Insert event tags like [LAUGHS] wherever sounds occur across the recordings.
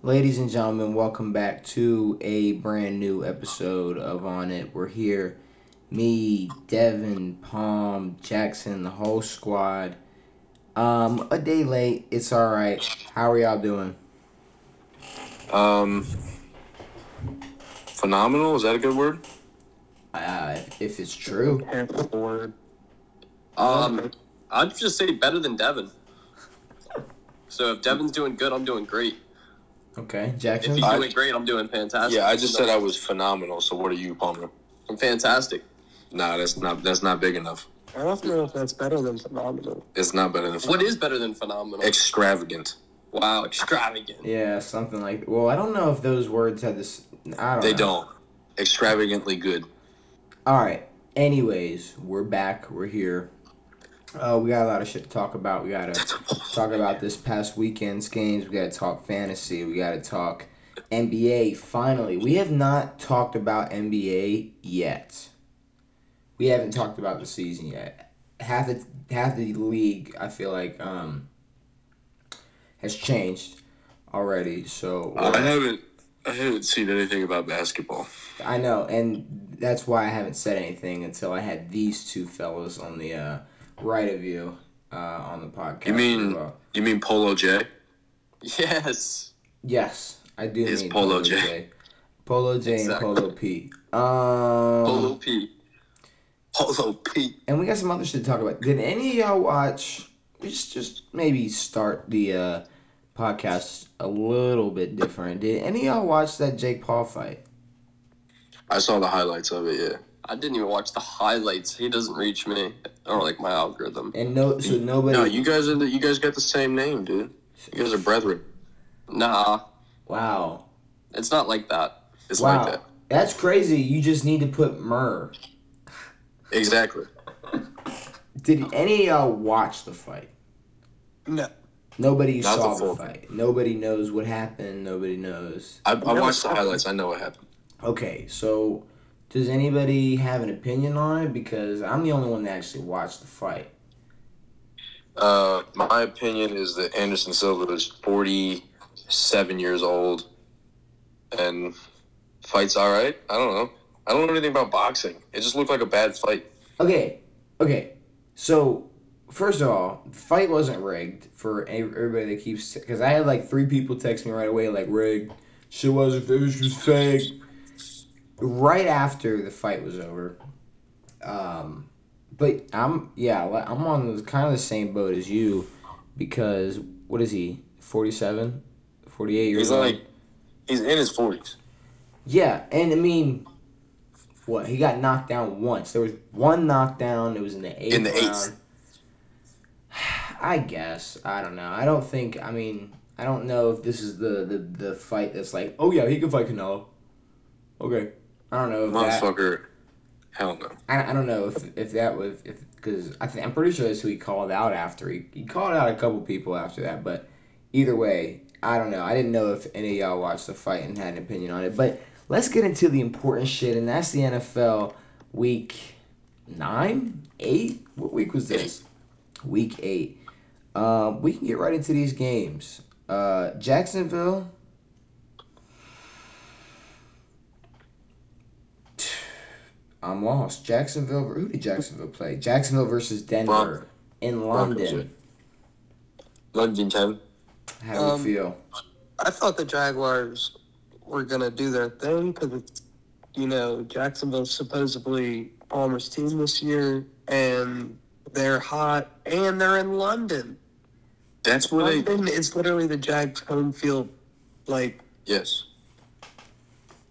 Ladies and gentlemen, welcome back to a brand new episode of On It. We're here, me, Devan, Palm, Jackson, the whole squad. Um, a day late. It's all right. How are y'all doing? Um, phenomenal. Is that a good word? Uh, if it's true. Um, I'd just say better than Devan. So if Devan's doing good, I'm doing great. Okay, Jackson. If Jackson. he's I- doing great, I'm doing fantastic. Yeah, I just said I was phenomenal. So what are you, Palmer? I'm fantastic. Nah, that's not that's not big enough. I don't know if that's better than phenomenal. It's not better than What phenomenal. is better than phenomenal? extravagant? wow, extravagant. Yeah, something like. Well, I don't know if those words had this. I don't. They know. don't. Extravagantly good. All right. Anyways, we're back. We're here. Uh, we got a lot of shit to talk about. We gotta talk about this past weekend's games. We gotta talk fantasy. We gotta talk NBA. Finally, we have not talked about NBA yet. We haven't talked about the season yet. Half the half the league, I feel like, um, has changed already. So I haven't I haven't seen anything about basketball. I know, and that's why I haven't said anything until I had these two fellows on the uh, right of you uh, on the podcast. You mean- well. You mean Polo J? Yes. Yes, I do It's mean Polo J. Polo J Exactly. and Polo P. Um, Polo P. Polo P. and we got some other shit to talk about. Did any of y'all watch? Just, just maybe start the uh, podcast a little bit different. Did any of y'all watch that Jake Paul fight? I saw the highlights of it. Yeah. I didn't even watch the highlights. He doesn't reach me or like my algorithm. And no, so nobody. No, you guys are the, you guys got the same name, dude. You guys are brethren. Nah, wow. it's not like that. It's Wow. like that. That's crazy. You just need to put Murr. Exactly. [LAUGHS] Did any of y'all watch the fight? No. Nobody Not saw the, full fight. Nobody knows what happened. Nobody knows. I, I watched the highlights. I know what happened. Okay, so does anybody have an opinion on it? Because I'm the only one that actually watched the fight. Uh, my opinion is that Anderson Silva is 47 years old and fights all right. I don't know. I don't know anything about boxing. It just looked like a bad fight. Okay, okay. So first of all, the fight wasn't rigged for everybody that keeps because I had like three people text me right away like rigged. Shit wasn't. It was just fake. Right after the fight was over, um, but I'm yeah I'm on the, kind of the same boat as you because what is he 47 48 years He's old? like, he's in his 40s. yeah and I mean what he got knocked down once. There was one knockdown it was in the eighth In the eighth. [SIGHS] I guess I don't know. I don't think I mean I don't know if this is the the, the fight that's like oh yeah he can fight Canelo. Okay I don't know if that, Motherfucker. Hell no. I, I don't know if if that was if because I think I'm pretty sure that's who he called out after he he called out a couple people after that, but either way, I don't know. I didn't know if any of y'all watched the fight and had an opinion on it. But let's get into the important shit, and that's the NFL week nine, eight. What week was this? Week eight. Um, we can get right into these games. Uh, Jacksonville. I'm lost. Jacksonville. Who did Jacksonville play? Jacksonville versus Denver Bron- in London. London 10. How do Um, you feel? I thought the Jaguars were going to do their thing because, you know, Jacksonville's supposedly Palmer's team this year, and they're hot, and they're in London. That's where they. London is literally the Jags' home field. Like, Yes.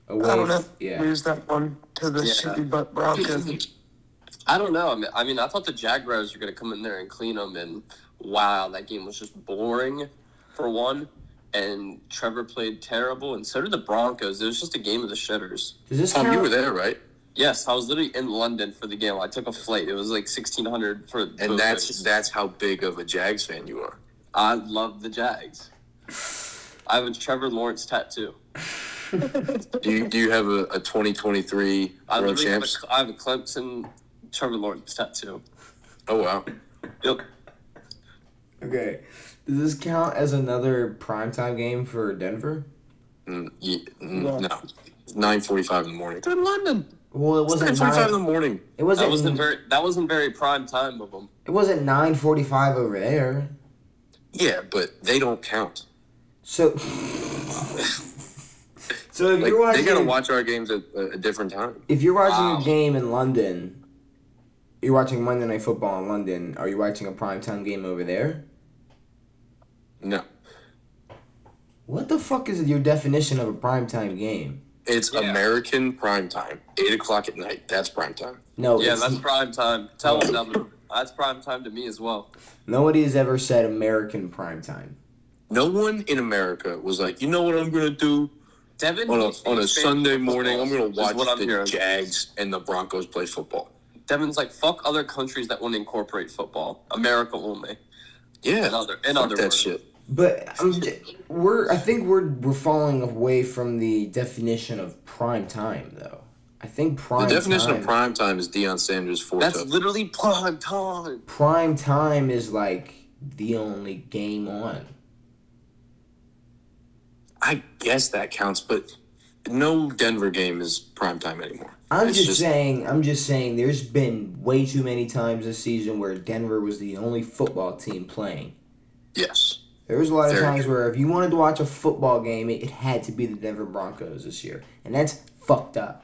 Away I don't know. Yeah. Lose that one to the Yeah. shitty butt Broncos. I don't know. I mean, I mean, I thought the Jaguars were going to come in there and clean them, and wow, that game was just boring for one. And Trevor played terrible, and so did the Broncos. It was just a game of the shitters. Does this Tom, count? you were there, right? Yes, I was literally in London for the game. I took a flight. It was like sixteen hundred for. And both that's ways. that's how big of a Jags fan you are. I love the Jags. I have a Trevor Lawrence tattoo. [LAUGHS] Do you do you have a, a 2023 I World literally have Champs? a, I have a Clemson Trevor Lawrence tattoo. Oh wow. Yep. Okay. Does this count as another primetime game for Denver? Mm, ye- mm, Yeah. No, nine forty-five in the morning. They're in London. Well, it nine wasn't forty-five in nine, the morning. it wasn't That wasn't very. That wasn't very prime time of them. it wasn't nine forty five over there. Yeah, but they don't count. So [LAUGHS] So if Like you're watching they gotta watch our games at a, a different time. if you're watching Wow. a game in London, you're watching Monday Night Football in London. Are you watching a primetime game over there? No, What the fuck is your definition of a primetime game? it's Yeah. American prime time, eight o'clock at night. That's prime time. No, Yeah, it's, that's prime time. Tell them Devan. That's prime time to me as well. nobody has ever said American primetime. No one in America was like, you know what I'm gonna do Devan on a on a Sunday morning. I'm gonna watch what I'm the hearing. Jags and the Broncos play football. Devan's like fuck other countries that want to incorporate football. America only. Yeah, And other, in fuck other that words. shit. But um, I'm we're I think we're we're falling away from the definition of prime time though. I think prime. The definition time, of prime time is Deion Sanders' four That's touchdowns. literally prime time. prime time is like the only game on. I guess that counts, but no Denver game is prime time anymore. I'm just, just- saying. I'm just saying. There's been way too many times this season where Denver was the only football team playing. Yes. There was a lot of times where if you wanted to watch a football game, it, it had to be the Denver Broncos this year, and that's fucked up.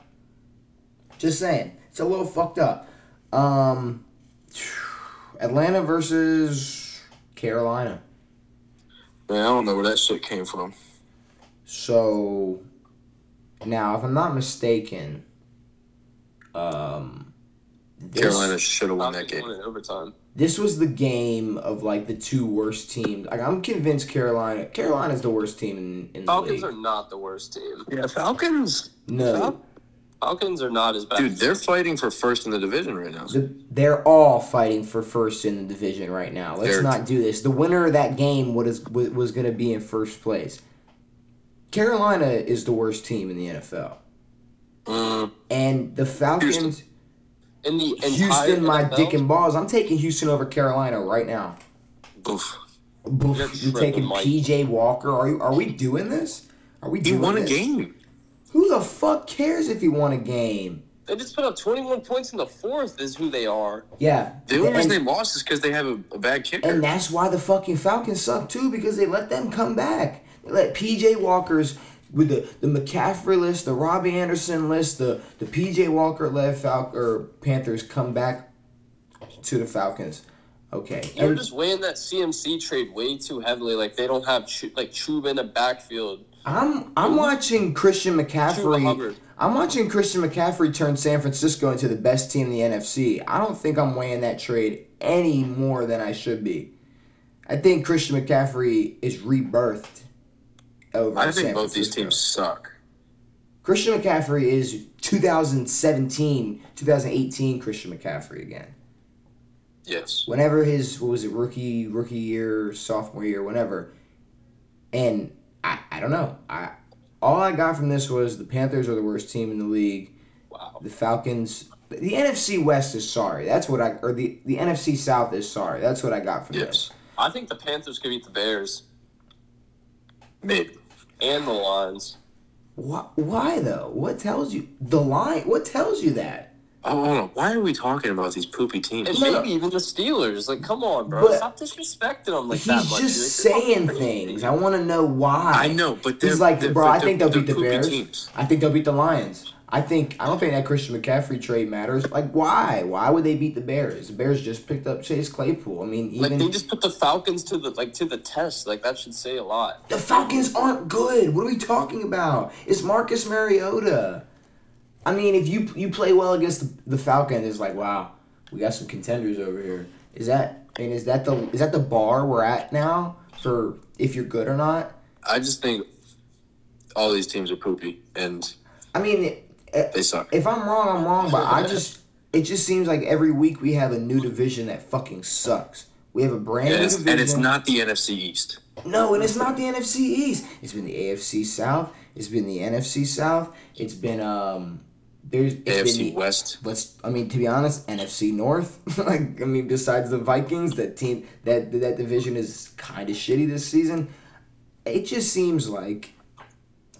Just saying, it's a little fucked up. Um, Atlanta versus Carolina. Man, I don't know where that shit came from. So now, if I'm not mistaken, um, this, Carolina should have won that game. won overtime. This was the game of like the two worst teams. Like I'm convinced Carolina. Carolina's the worst team in, in the Falcons league. are not the worst team. Yeah, Falcons. no, Fal- Falcons are not as bad. Dude, they're fighting for first in the division right now. the, they're all fighting for first in the division right now. Let's They're- not do this. The winner of that game was was, was going to be in first place. Carolina is the worst team in the NFL, Mm, and the Falcons. in the Houston, my NFL, dick and balls. I'm taking Houston over Carolina right now. oof. Boof, You're You're taking Mike. PJ Walker. Are you? Are we doing this? Are we He doing won a this? game. Who the fuck cares if he won a game? They just put up 21 points in the fourth. Is who they are. Yeah, The only reason they lost is because they have a, a bad kicker. and that's why the fucking Falcons suck too because they let them come back. Let PJ Walker's with the the McCaffrey list, the Robbie Anderson list, the the PJ Walker led Fal- or Panthers come back to the Falcons. Okay, You're and just weighing that CMC trade way too heavily. Like they don't have like Chuba in the backfield. I'm I'm watching Christian McCaffrey. I'm watching Christian McCaffrey turn San Francisco into the best team in the NFC. I don't think I'm weighing that trade any more than I should be. I think Christian McCaffrey is rebirthed over I San think both these teams suck. Christian McCaffrey is 2017, 2018 Christian McCaffrey again. Yes. Whenever his what was it rookie rookie year, sophomore year, whenever. And I I don't know. I all I got from this was the Panthers are the worst team in the league. Wow. The Falcons the NFC West is sorry. That's what I or the the NFC South is sorry. That's what I got from Yes. this. I think the Panthers could beat the Bears Maybe. And the Lions. Why, why though? What tells you the line? What tells you that? Oh, hold on. Why are we talking about these poopy teams? And maybe even the Steelers. Like, come on, bro. But- Stop disrespecting them like He's that much. just. You're saying things. I want to know why. I know, but they're, He's like, they're, bro, I they're- think they'll beat the Bears. Teams. I think they'll beat the Lions. I think I don't think that Christian McCaffrey trade matters. Like, why? Why would they beat the Bears? The Bears just picked up Chase Claypool. I mean, Like they just put the Falcons to the like to the test. Like that should say a lot. the Falcons aren't good. What are we talking about? It's Marcus Mariota. I mean, if you you play well against the, the Falcons, it's like, wow, we got some contenders over here. Is that? I mean, is that the is that the bar we're at now for if you're good or not? I just think all these teams are poopy and I mean, they suck. if I'm wrong, I'm wrong, but I just [LAUGHS] it just seems like every week we have a new division that fucking sucks. We have a brand And new division. and it's not the NFC East. No, and it's not the NFC East. It's been the AFC South. It's been the NFC South. It's been um there's it's AFC been the, West. let's I mean to be honest, NFC North. [LAUGHS] like I mean besides the Vikings, that team that that division is kind of shitty this season. It just seems like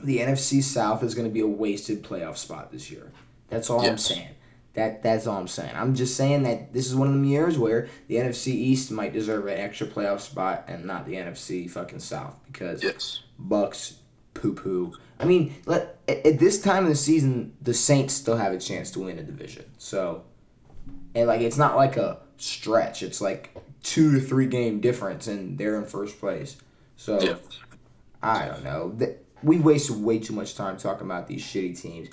the NFC South is going to be a wasted playoff spot this year. That's all I'm saying. That that's all I'm saying. I'm just saying that this is one of them years where the NFC East might deserve an extra playoff spot and not the NFC fucking South because Yes. Bucs poo poo. I mean, let, at, at this time of the season, the Saints still have a chance to win a division. So, and like it's not like a stretch. It's like two to three game difference, and they're in first place. So Yeah. I don't know. Th- We wasted way too much time talking about these shitty teams.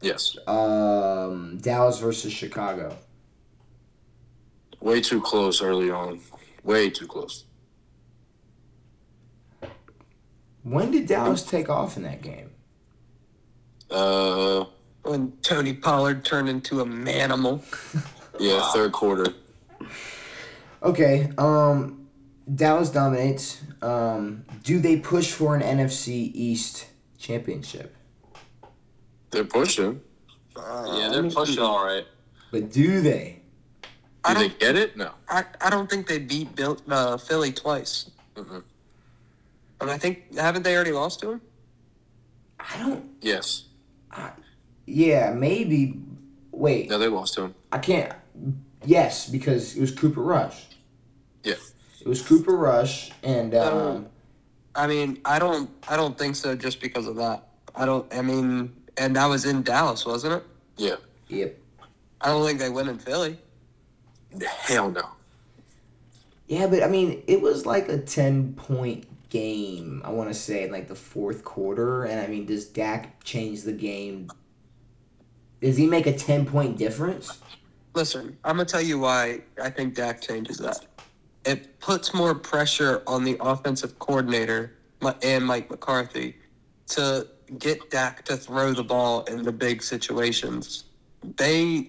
Yes. Um, Dallas versus Chicago. Way too close early on. Way too close. When did Dallas take off in that game? Uh, When Tony Pollard turned into a manimal. yeah, third quarter. Okay. Um, Dallas dominates. Um, do they push for an NFC East championship? They're pushing. Uh, Yeah, they're pushing all right. But do they? I Do they get it? No. I, I don't think they beat Bill, uh, Philly twice. Mhm. And I think haven't they already lost to him? I don't. Yes. Yeah, maybe. Wait, No, they lost to him. I can't. Yes, because it was Cooper Rush. Yeah. It was Cooper Rush, and um, I mean, I don't I don't think so just because of that. I don't I mean and that was in Dallas, wasn't it? Yeah. yep. I don't think they win in Philly. Hell no. Yeah, but I mean, it was like a ten point game. I want to say in like the fourth quarter, and I mean, does Dak change the game? Does he make a ten point difference? Listen, I'm gonna tell you why I think Dak changes that. It puts more pressure on the offensive coordinator and Mike McCarthy to get Dak to throw the ball in the big situations. They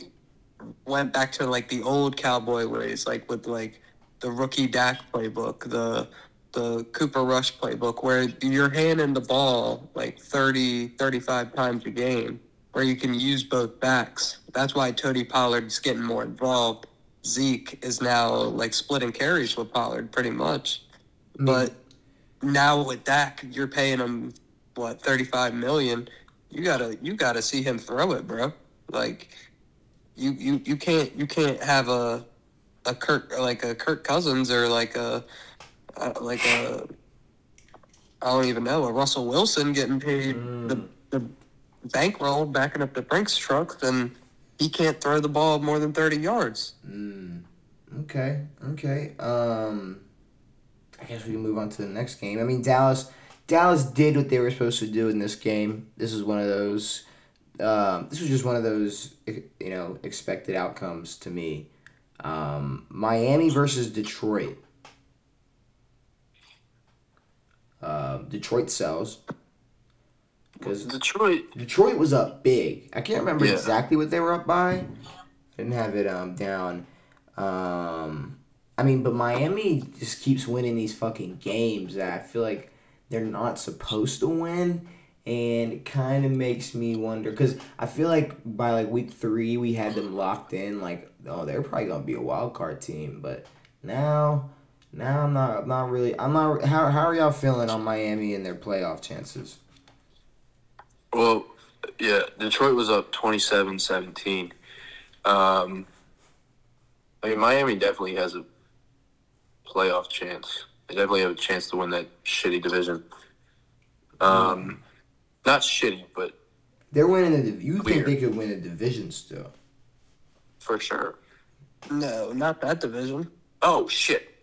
went back to like the old cowboy ways, like with like the rookie Dak playbook, the the Cooper Rush playbook, where you're handing the ball like 30, 35 times a game, where you can use both backs. That's why Tony Pollard's getting more involved. Zeke is now like splitting carries with Pollard pretty much. Mean, But now with Dak, you're paying him what thirty five million. You gotta you gotta see him throw it, bro. Like you you, you can't you can't have a a Kirk like a Kirk Cousins or like a like a I don't even know a Russell Wilson getting paid mm. the the bankroll backing up the Brinks truck, then he can't throw the ball more than thirty yards. Mm, okay, okay. Um, I guess we can move on to the next game. I mean, Dallas, Dallas did what they were supposed to do in this game. This is one of those. Um, this was just one of those, you know, expected outcomes to me. Um, Miami versus Detroit. Uh, Detroit sells because Detroit. Detroit was up big. I can't remember Yeah. exactly what they were up by. I didn't have it um down. Um, I mean, but Miami just keeps winning these fucking games that I feel like they're not supposed to win, and it kind of makes me wonder because I feel like by like week three we had them locked in. Like, oh, they're probably gonna be a wild card team, but now. Now I'm not. I'm not really. I'm not. How, how are y'all feeling on Miami and their playoff chances? Well, yeah, Detroit was up 27-17. Um, I mean, Miami definitely has a playoff chance. They definitely have a chance to win that shitty division. Um, not shitty, but They're winning the. div- You think they could win a division still? for sure. No, not that division. Oh shit!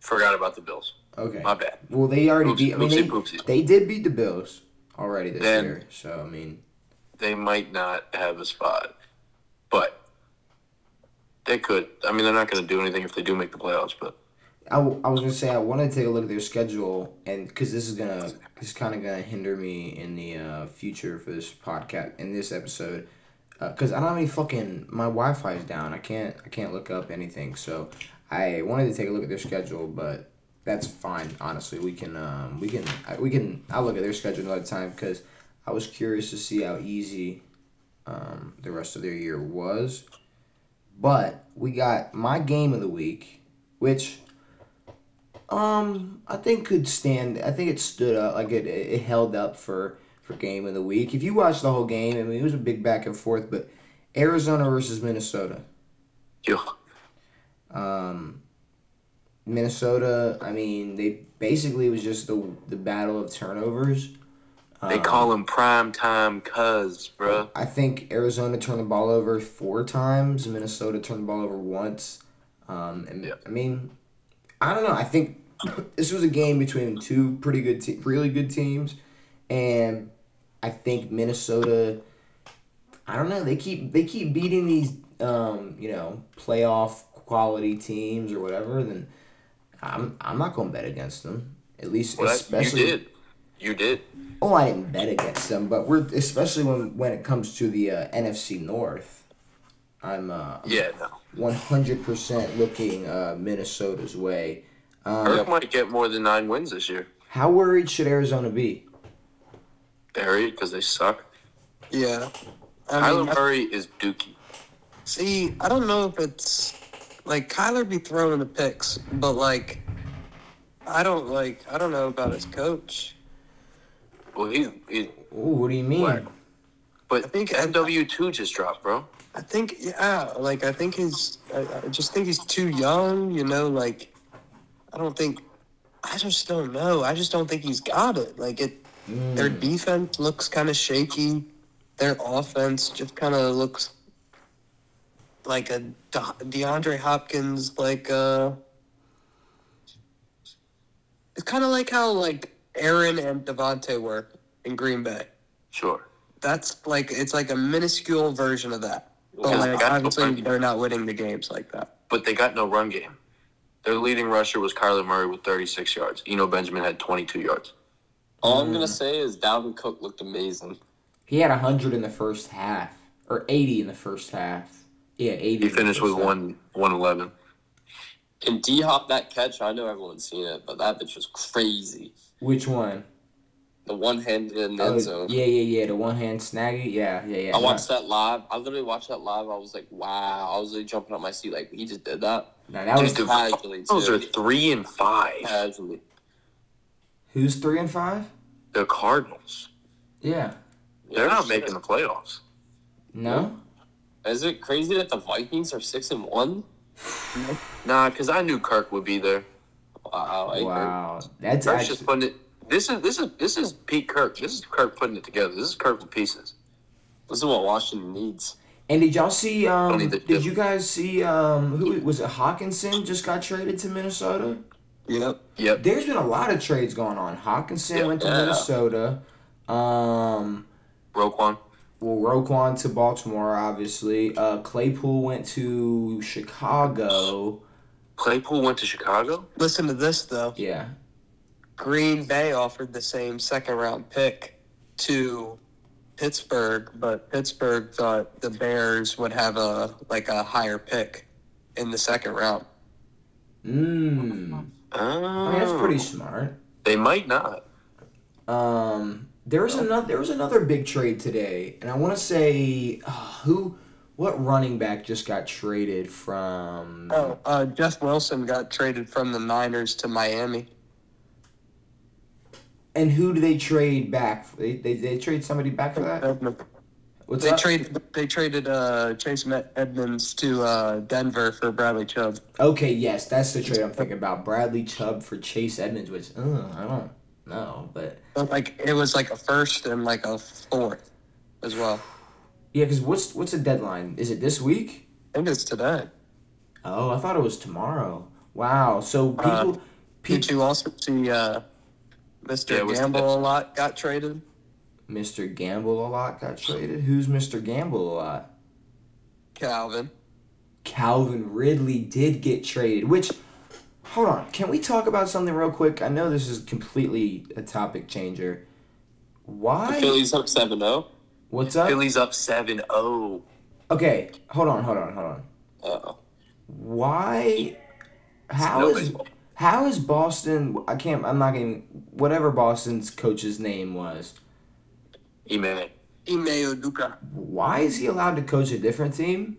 Forgot about the Bills. Okay. My bad. Well, they already Oops- beat. I mean, they, oopsie they did beat the Bills already this Then- year. So I mean, They might not have a spot, but they could. I mean, they're not going to do anything if they do make the playoffs. But I, w- I was gonna say I wanted to take a look at their schedule and because this is gonna this is kind of gonna hinder me in the uh, future for this podcast in this episode because I don't have any fucking my Wi-Fi is down. I can't I can't look up anything. So I wanted to take a look at their schedule, but that's fine. Honestly, we can um, we can we can I'll look at their schedule another time because I was curious to see how easy um, the rest of their year was. But we got my game of the week, which um I think could stand. I think it stood up like it it held up for for game of the week. If you watched the whole game, I mean, it was a big back and forth, but Arizona versus Minnesota. Yo, Um, Minnesota, I mean, they basically it was just the the battle of turnovers. they Um, call him prime time cuz, bro. I think Arizona turned the ball over four times. Minnesota turned the ball over once. Um, and Yeah. I mean, I don't know. I think [CLEARS THROAT] this was a game between two pretty good, te- really good teams, and I think Minnesota. I don't know. They keep they keep beating these, um, you know, playoff quality teams or whatever. Then I'm I'm not going to bet against them. At least, Well, that, you especially did. You did. Oh, I didn't bet against them, but we're especially when when it comes to the uh, NFC North. I'm uh, Yeah, one hundred percent looking uh, Minnesota's way. Um, Kirk might get more than nine wins this year. how worried should Arizona be? Barry, because they suck. Yeah. I Kyler mean, I- Murray is dookie. see, I don't know if it's like Kyler be throwing the picks, but like, I don't like. I don't know about his coach. Well, he, he Ooh, what do you mean? What? but I think- MW two just dropped, bro. I think, yeah, like I think he's. I, I just think he's too young. You know, like I don't think. I just don't know. I just don't think he's got it. Like it, their Mm, defense looks kind of shaky. Their offense just kind of looks like a DeAndre Hopkins, like uh, it's kind of like how like Aaron and Davante were in Green Bay. Sure. That's like it's like a minuscule version of that. But like got no obviously run they're not winning the games like that. But they got no run game. Their leading rusher was Kyler Murray with 36 yards. Eno Benjamin had 22 yards. All I'm gonna say is Dalvin Cook looked amazing. he had hundred in the first half, or eighty in the first half. Yeah, eighty. He finished with one 111. And D Hop that catch, I know everyone's seen it, but that bitch was crazy. Which one? The one handed in the Oh, end zone. yeah, yeah, yeah. The one hand snaggy. Yeah, yeah, yeah. I watched that live. I literally watched that live. I was like, wow. I was like jumping up my seat, like he just did that. No, that was Dude, the Casually, Cardinals are three and five. Casually. who's three and five? The Cardinals. Yeah. They're Yeah, not making the playoffs. No. Is it crazy that the Vikings are six and one? Nah, because I knew Kirk would be there. Wow. I- Wow, that's Kirk's actually. just putting it. This is this is this is Pete Kirk. This is Kirk putting it together. This is Kirk with pieces. This is what Washington needs. And did y'all see? Um, Don't the did dip. you guys see? Um, who was it? Hockenson just got traded to Minnesota. Yep. Yep. There's been a lot of trades going on. Hockenson Yeah. went to Yeah. Minnesota. Um, Roquan. Well, Roquan to Baltimore, obviously. Uh, Claypool went to Chicago. Claypool went to Chicago. Listen to this though. Yeah. Green Bay offered the same second round pick to Pittsburgh, but Pittsburgh thought the Bears would have a like a higher pick in the second round. Mmm. Oh, I mean, that's pretty smart. They might not. Um, there was another there was another big trade today, and I want to say uh, who, what running back just got traded from? Oh, uh, Jeff Wilson got traded from the Niners to Miami. And who do they trade back? They they, they trade somebody back for that. What's They traded they traded uh, Chase Edmonds to uh, Denver for Bradley Chubb. Okay, yes, that's the trade I'm thinking about. Bradley Chubb for Chase Edmonds, which uh, I don't know, but But like it was like a first and like a fourth as well. yeah, because what's what's the deadline? Is it this week? I think it's today. Oh, I thought it was tomorrow. Wow. So people, Uh, Did you also see uh, Mr. Yeah, Gamble a lot got traded? Mr. Gamble a lot got traded. Who's Mr. Gamble a lot? Calvin. Calvin Ridley did get traded, which hold on, can we talk about something real quick? I know this is completely a topic changer. The Why? Phillies up oh. 7-0. What's up? Phillies up oh. 7-0. Okay, hold on, hold on, hold on. Uh-oh. Why? How No is baseball. how is Boston? I can't. I'm not getting whatever Boston's coach's name was. Ime. Ime Udoka. Why is he allowed to coach a different team?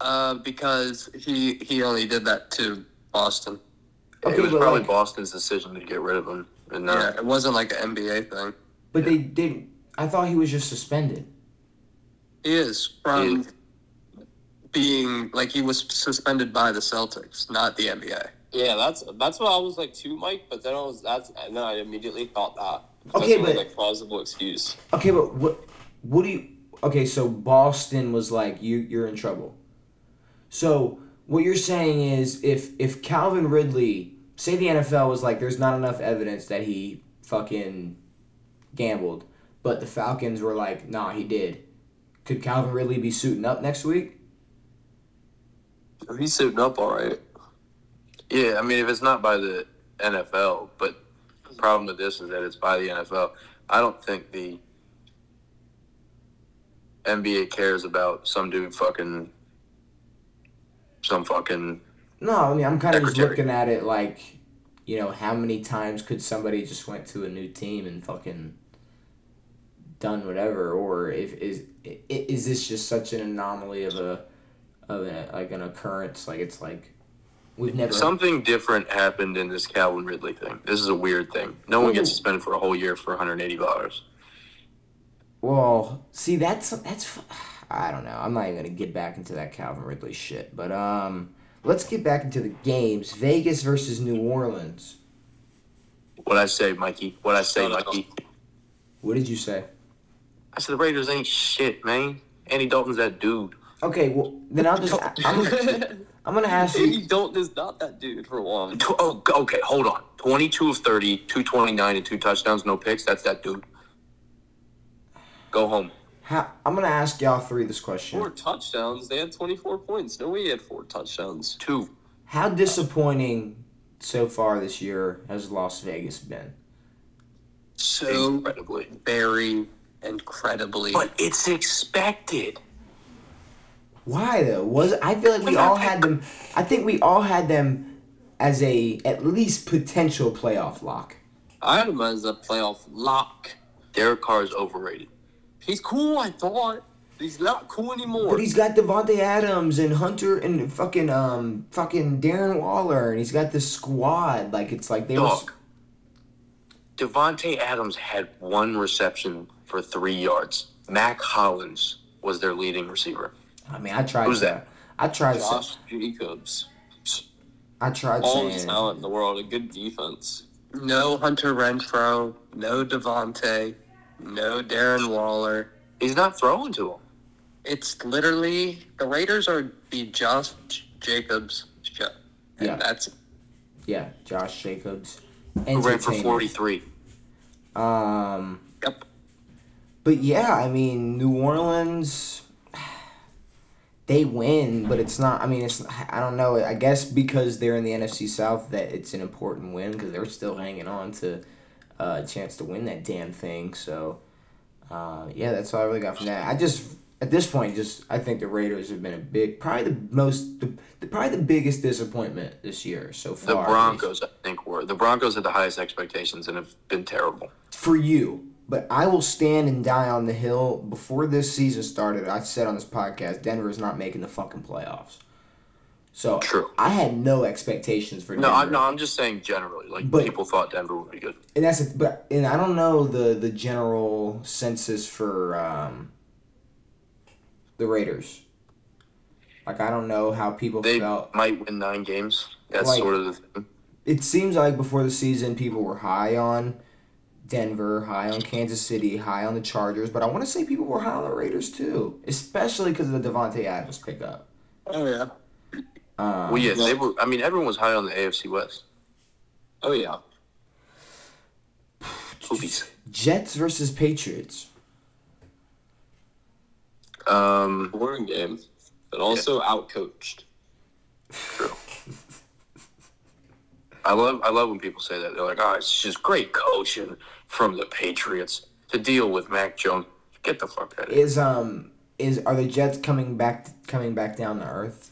Uh, because he he only did that to Boston. Okay, it was probably like- Boston's decision to get rid of him. And Yeah, uh, it wasn't like an NBA thing. But they didn't. I thought he was just suspended. He is from He being like he was suspended by the Celtics, not the NBA. Yeah, that's that's what I was like too, Mike. But then I was that's and then I immediately thought that. That's Okay, the only, but- like plausible excuse. Okay, but what? What do you? Okay, so Boston was like, you you're in trouble. So what you're saying is, if if Calvin Ridley, say the NFL was like, there's not enough evidence that he fucking gambled, but the Falcons were like, nah, he did. Could Calvin Ridley be suiting up next week? He's suiting up all right. yeah, I mean, if it's not by the NFL, but the problem with this is that it's by the NFL. I don't think the NBA cares about some dude fucking some fucking No, I mean I'm kind of just looking at it like, you know, how many times could somebody just went to a new team and fucking done whatever, or if is is this just such an anomaly of a of a, like an occurrence? Like it's like we've never. something different happened in this Calvin Ridley thing. This is a weird thing. No one gets suspended for a whole year for 180 dollars. Well, see that's that's I don't know. I'm not even gonna get back into that Calvin Ridley shit, but um, let's get back into the games. Vegas versus New Orleans. What I say, Mikey? What I say, Mikey? What did you say? I said the Raiders ain't shit, man. Andy Dalton's that dude. Okay, well then I'll just I'm, I'm gonna ask you. He don't is not that dude for one. Tw- Oh, okay, hold on. 22 of 30, 229 and two touchdowns, no picks. That's that dude. Go home. How, I'm gonna ask y'all three this question. Four touchdowns. They had twenty four points. No way he had four touchdowns. Two. How disappointing so far this year has Las Vegas been? So Incredibly. very incredibly. But it's expected. Why though? Was I feel like we all had them. I think we all had them as a at least potential playoff lock. I had him as a playoff lock. Derek Carr is overrated. He's cool. I thought he's not cool anymore. But he's got Davante Adams and Hunter and fucking um fucking Darren Waller and he's got this squad like it's like they were. Dog. Davante Adams had one reception for three yards. Mack Hollins was their leading receiver. I mean, I tried. Who's that? I tried. Josh Jacobs. I tried All the saying. talent in the world. A good defense. no Hunter Renfrow, no Davante, no Darren Waller. He's not throwing to him. It's literally the Raiders are the Josh Jacobs show. And Yeah. that's Yeah, Josh Jacobs. Who ran for 43. Um. Yep. But yeah, I mean, New Orleans, they win, but it's not. I mean, it's. I don't know. I guess because they're in the NFC South, that it's an important win because they're still hanging on to uh, a chance to win that damn thing. So, uh, yeah, that's all I really got from that. I just at this point, just I think the Raiders have been a big, probably the most, the, the probably the biggest disappointment this year so far. The. Broncos, I think, were. The Broncos had the highest expectations and have been terrible. for you. But I will stand and die on the hill. Before this season started, I said on this podcast, Denver is not making the fucking playoffs. So True. I had no expectations for Denver. No, I'm, no, I'm just saying generally. Like, But- people thought Denver would be good. And that's a, but and I don't know the the general census for um, the Raiders. Like I don't know how people They felt. might win nine games. That's Like- sort of the thing. It seems like before the season, people were high on Denver, high on Kansas City, high on the Chargers, but I want to say people were high on the Raiders too, especially because of the Davante Adams pickup. oh yeah. Um, Well, yeah, they were. I mean, everyone was high on the AFC West. Oh yeah. Poopies. Jets versus Patriots. Um, Boring game, but also outcoached. true. I love. I love when people say that. They're like, "Oh, it's just great coaching from the Patriots to deal with Mac Jones." Get the fuck out of here. Is um is are the Jets coming back coming back down to earth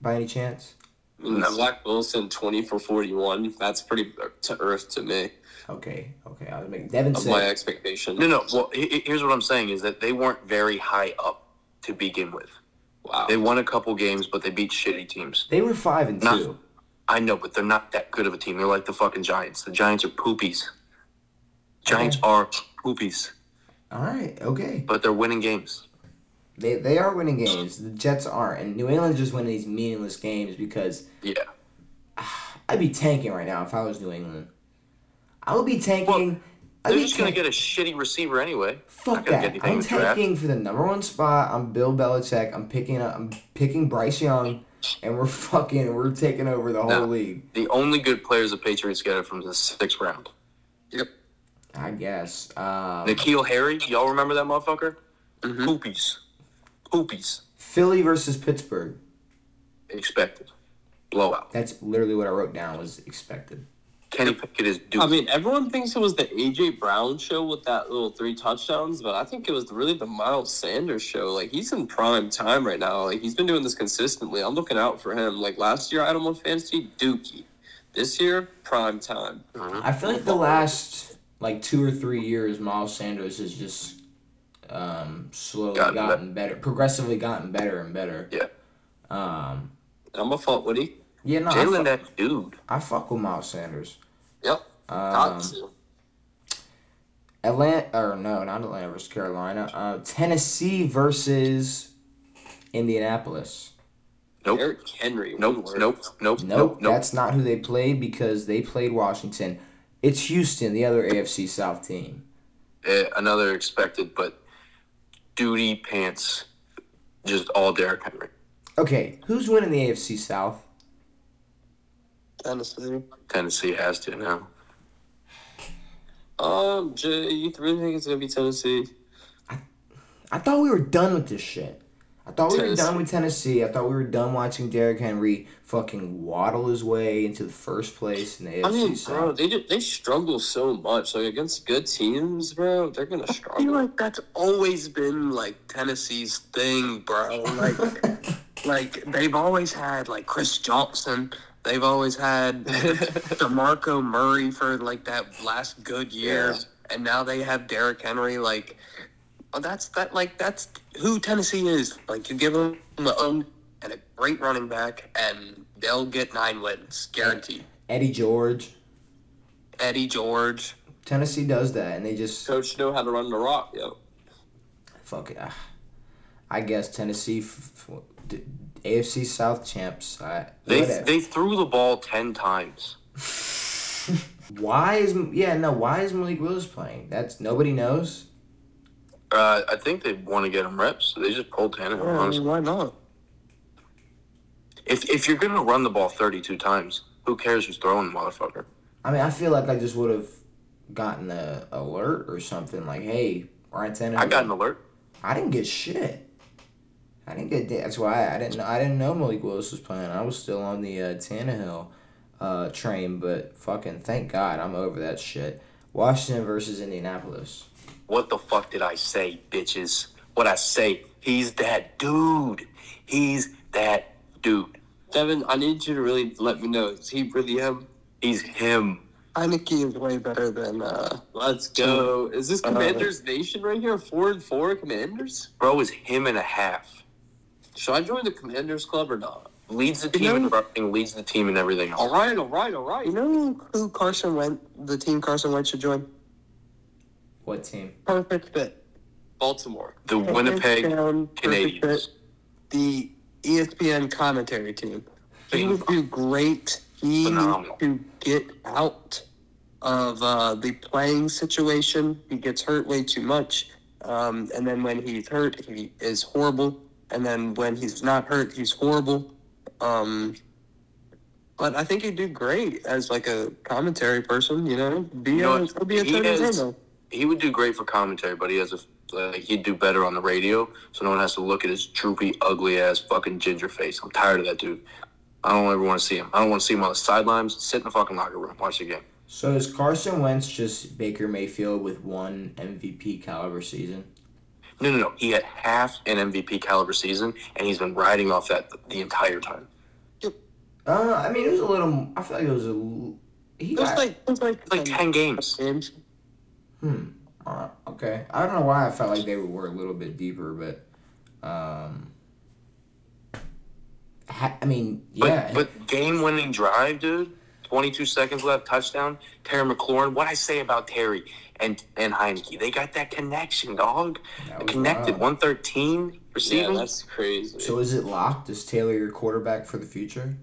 by any chance? I mean, No. Zach Wilson, twenty for forty-one. That's pretty uh, to earth to me. Okay, okay. I was making Devan Of my said expectation. No, no. Well, he- he- here's what I'm saying: is that they weren't very high up to begin with. Wow. They won a couple games, but they beat shitty teams. they were five and Not- two. I know, but they're not that good of a team. They're like the fucking Giants. The Giants are poopies. Giants are poopies, All right, okay. but they're winning games. They they are winning games. The Jets aren't, and New England's just winning these meaningless games because Yeah. I'd be tanking right now if I was New England. I would be tanking. I'd They're be just gonna get a shitty receiver anyway. Fuck not get that. I'm in draft. tanking for the number one spot. I'm Bill Belichick. I'm picking up. I'm picking Bryce Young, and we're [LAUGHS] fucking. We're taking over the whole No. league. The only good players the Patriots get are from the sixth round. Yep. I guess. Um, N'Keal Harry, y'all remember that motherfucker? Mhm. Poopies. Poopies. Philly versus Pittsburgh. Expected. Blowout. That's literally what I wrote down. Was expected. Kenny Pickett is due. I mean, everyone thinks it was the AJ Brown show with that little three touchdowns, but I think it was really the Miles Sanders show. Like he's in prime time right now. Like he's been doing this consistently. I'm looking out for him. Like last year, I had him on fantasy Dookie. This year, prime time. I feel like the last like two or three years, Miles Sanders has just um, slowly Gotten gotten, better, progressively gotten better and better. Yeah. Um. I'm a fault, Woody. Yeah. No. Jalen, fuck, that dude. I fuck with Miles Sanders. Yep. Um, Got to. Atlanta, or no, not Atlanta versus Carolina. Uh, Tennessee versus Indianapolis. Nope. Eric Henry. Nope. one word. Nope. Nope. Nope, Nope. Nope. that's not who they played because they played Washington. It's Houston, the other AFC South team. Eh, another expected, but duty pants. Just all Derrick Henry. Okay, who's winning the AFC South? Tennessee. Tennessee has to now. Um, Jay, you really think it's gonna be Tennessee? I thought we were done with this shit. I thought we were Tennessee. done with Tennessee. I thought we were done watching Derrick Henry fucking waddle his way into the first place in the AFC I mean, South. bro, they ju- they struggle so much. Like against good teams, bro, they're gonna [LAUGHS] I feel like that's always been like Tennessee's thing, bro. Like, [LAUGHS] like they've always had like Chris Johnson. They've always had [LAUGHS] Demarco Murray for like that last good year, Yeah. and now they have Derrick Henry. Like, oh, that's that. Like that's who Tennessee is. Like you give them a own and a great running back, and they'll get nine wins guaranteed. Eddie George. Eddie George. Tennessee does that, and they just Coach know how to run the rock, yo. fuck it. ah. I guess Tennessee, f- f- d- AFC South champs. I, They whatever. they threw the ball ten times. [LAUGHS] why is yeah no? Why is Malik Willis playing? That's nobody knows. Uh, I think they want to get him reps. So they just pulled Tannehill. Yeah, I honestly. mean, why not? If if you're gonna run the ball 32 times, who cares who's throwing the motherfucker? I mean, I feel like I just would have gotten a alert or something like, "Hey, Ryan Tannehill." I got an alert. I didn't get shit. I didn't get. That's why I didn't. know I didn't know Malik Willis was playing. I was still on the uh, Tannehill uh, train, but fucking thank God I'm over that shit. Washington versus Indianapolis. What the fuck did I say, bitches? What I say? He's that dude. He's that dude. Devan, I need you to really let me know. Is he really him? He's him. Heinicke is way better than uh, Let's go. Is this Uh, Commanders Nation right here? Four and four Commanders? Bro is him and a half. Should I join the Commanders Club or not? Leads the You team in know- rushing, leads the team in everything else. All right, all right, all right. You know who Carson Wentz, the team Carson Wentz should join? What team? Perfect fit. Baltimore. The Winnipeg Hands down, perfect Canadians. fit. The ESPN commentary team. He would do great. He Phenomenal. needs to get out of uh, the playing situation. He gets hurt way too much. Um, and then when he's hurt, he is horrible. And then when he's not hurt, he's horrible. Um, but I think he'd do great as like a commentary person. You know, be You know a, be a He is- Romo. He would do great for commentary, but he has a like he'd do better on the radio, so no one has to look at his droopy, ugly ass fucking ginger face. I'm tired of that dude. I don't ever want to see him. I don't want to see him on the sidelines. Sit in the fucking locker room, watch the game. So is Carson Wentz just Baker Mayfield with one MVP caliber season? No, no, no. He had half an MVP caliber season, and he's been riding off that the entire time. Uh, I mean, it was a little. I feel like it was a. l- He It was got. like, it was like, Like ten games. Games. Hmm. Uh, okay. I don't know why I felt like they were a little bit deeper, but. Um. Ha- I mean, yeah. But but game winning drive, dude. 22 seconds left, touchdown. Terry McLaurin. What I say about Terry and and Heinicke? They got that connection, dog. That Connected. wild. 113 Yeah, that's crazy. So is it locked? Is Taylor your quarterback for the future?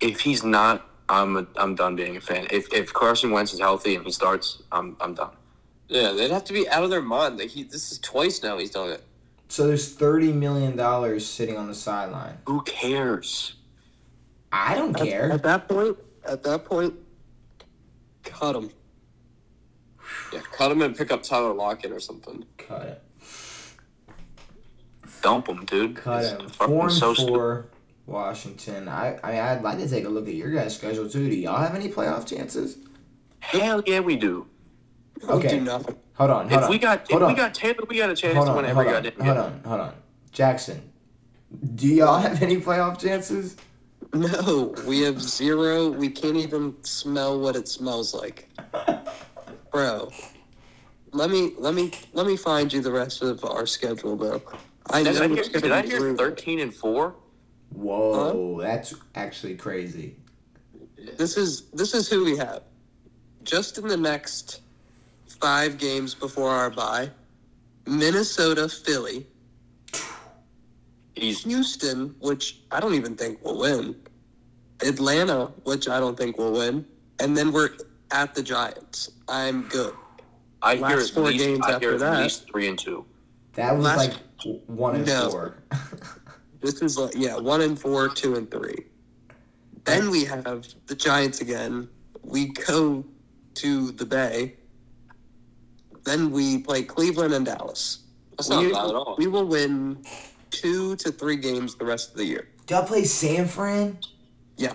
if he's not, I'm a, I'm done being a fan. If if Carson Wentz is healthy and he starts, I'm I'm done. Yeah, they'd have to be out of their mind. Like he, this is twice now he's done it. So there's thirty million dollars sitting on the sideline. Who cares? I don't At, care. at that point, at that point, cut him. [SIGHS] Yeah, cut him and pick up Tyler Lockett or something. Cut it. Dump him, dude. Cut It's him. fucking Four and so stupid. four, Washington. I I mean I'd like to take a look at your guys' schedule too. Do y'all have any playoff chances? Hell yeah, we do. We Okay. do nothing. Hold on. Hold if on. we got if hold we got Taylor, we got a chance hold to on, win hold every on, goddamn hold game. on, hold on. Jackson, do y'all have any playoff chances? No, we have zero. We can't even smell what it smells like, bro. Let me let me let me find you the rest of our schedule, bro. I Did I know hear, did I hear 13 and four? Whoa, that's actually crazy. This is this is who we have. Just in the next five games before our bye, Minnesota, Philly, He's Houston, which I don't even think will win, Atlanta, which I don't think will win, and then we're at the Giants. I'm good. I Last hear at four least games I after hear at that. least three and two. That was Last- like one and No. four. [LAUGHS] This is like yeah, one and four, two and three. Then we have the Giants again. We go to the Bay. Then we play Cleveland and Dallas. That's not we, bad at all. we will win two to three games the rest of the year. y'all play San Fran? Yeah.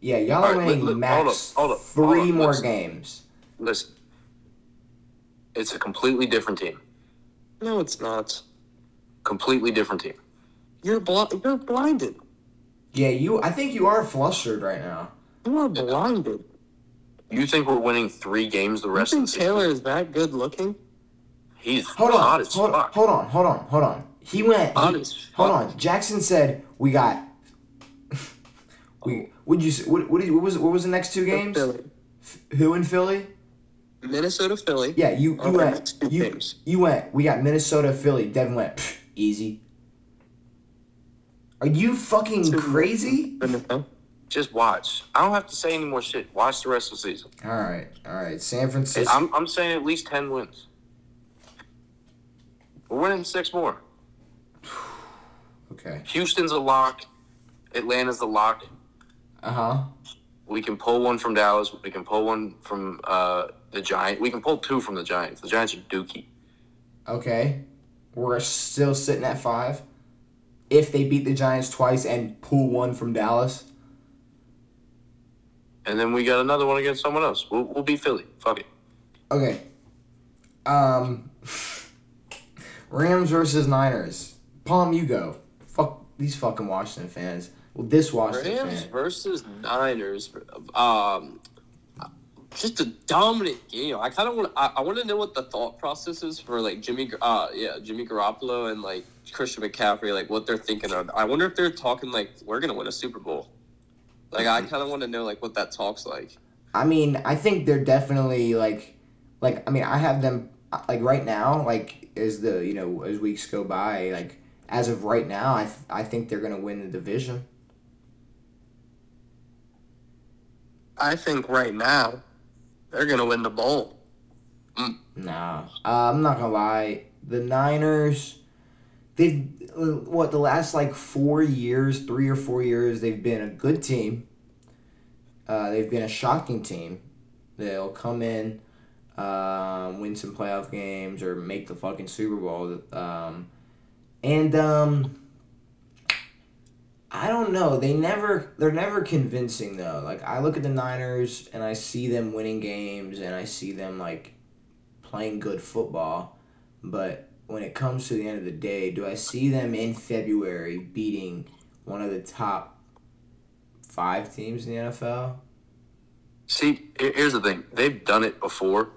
Yeah, y'all are All right, winning look, look, max hold up, hold up, three hold up, more listen. games. Listen, it's a completely different team. No, it's not. Completely different team. You're bl- you're blinded. Yeah, you. I think you are flustered right now. You are blinded. You think we're winning three games the You rest of think the season? Taylor is that good looking? He's Hold hot on, as hold, fuck. hold on, hold on, hold on. He went. Hot he- as hold fuck. on. Jackson said we got. [LAUGHS] we. Would you? s- What? What, did, what was? What was the next two games? Philly. F- Who in Philly? Minnesota, Philly. Yeah, you. Are You the went. next two You, games. you went. We got Minnesota, Philly. Devan went. "Pfft, Easy. Are you fucking Two- crazy? Minnesota. Just watch. I don't have to say any more shit. Watch the rest of the season. All right, all right. San Francisco. I'm, I'm saying at least 10 wins. We're winning six more. [SIGHS] Okay. Houston's a lock. Atlanta's a lock. Uh huh. We can pull one from Dallas. We can pull one from uh, the Giant. We can pull two from the Giants. The Giants are dookie. Okay. We're still sitting at five. If they beat the Giants twice and pull one from Dallas. And then we got another one against someone else. We'll, we'll beat Philly. Fuck it. Okay. Um. [LAUGHS] Rams versus Niners. Palm, you go. Fuck these fucking Washington fans. Well, this Washington Rams fan. versus Niners. Um, just a dominant game. I kind of want. I, I want to know what the thought process is for like Jimmy. Uh, yeah, Jimmy Garoppolo and like Christian McCaffrey. Like what they're thinking of. I wonder if they're talking like we're gonna win a Super Bowl. Like I kind of want to know like what that talks like. I mean, I think they're definitely like, like I mean, I have them like right now. Like as the you know as weeks go by, like as of right now, I th- I think they're gonna win the division. I think right now they're gonna win the bowl. Nah, uh, I'm not gonna lie. The Niners, they've uh, what the last like four years, three or four years, they've been a good team. Uh, they've been a shocking team. They'll come in, um, win some playoff games, or make the fucking Super Bowl. Um, and um, I don't know. They never. They're never convincing though. Like I look at the Niners and I see them winning games, and I see them like playing good football, but when it comes to the end of the day, do I see them in February beating one of the top five teams in the NFL? See, here's the thing. They've done it before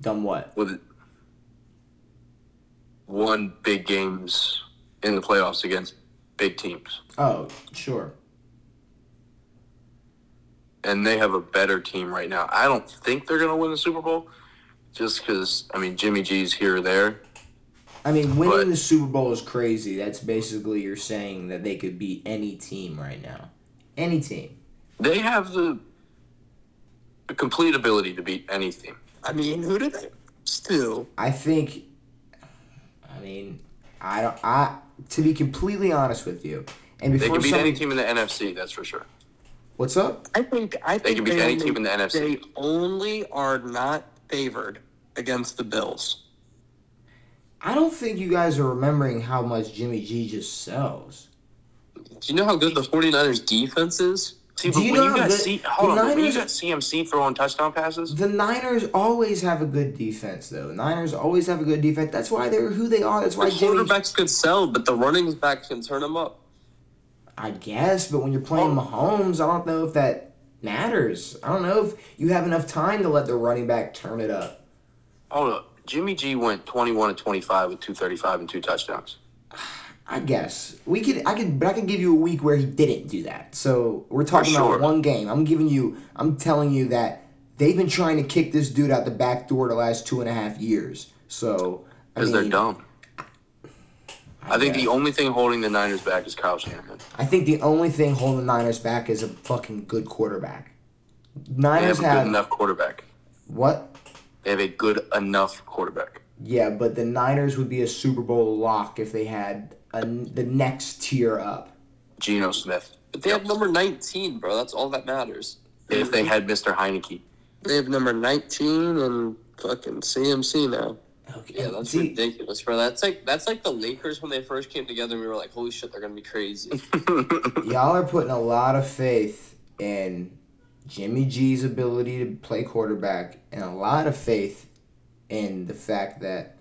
Done what? with won big games in the playoffs against big teams. Oh, sure. and they have a better team right now. I don't think they're going to win the Super Bowl, just because I mean Jimmy G's here or there. I mean, winning But- the Super Bowl is crazy. That's basically you're saying that they could beat any team right now. Any team. They have the, the complete ability to beat any team. I mean, who did they still? I think. I mean, I don't. I to be completely honest with you, and before They before can beat somebody- any team in the NFC. That's for sure. What's up? I think I They think can beat any team in the NFC. They only are not favored against the Bills. I don't think you guys are remembering how much Jimmy G just sells. Do you know how good the 49ers defense is? See, Do you when know you how good- C, the hold on, but when you Niners- got CMC throwing touchdown passes, The Niners always have a good defense, though. Niners always have a good defense. That's why they're who they are. That's The why Jimmy. quarterbacks could sell, but the running backs can turn them up. I guess, but when you're playing oh. Mahomes, I don't know if that matters. I don't know if you have enough time to let the running back turn it up. hold up. Jimmy G went 21 and 25 with 235 and two touchdowns. I guess we could. I could, but I could give you a week where he didn't do that. So we're talking sure. about one game. I'm giving you. I'm telling you that they've been trying to kick this dude out the back door the last two and a half years. So Because they're dumb. I think the only thing holding the Niners back is Kyle Shanahan. I think the only thing holding the Niners back is a fucking good quarterback. They Niners have a have, good enough quarterback. what? They have a good enough quarterback. Yeah, but the Niners would be a Super Bowl lock if they had a, the next tier up. Geno Smith. But they have number 19, bro. That's all that matters. If they had Mr. Heinicke. They have number 19 and fucking CMC now. Okay. Yeah, that's See, ridiculous, bro. That's like that's like the Lakers when they first came together. and We were like, holy shit, they're gonna be crazy. [LAUGHS] y'all are putting a lot of faith in Jimmy G's ability to play quarterback and a lot of faith in the fact that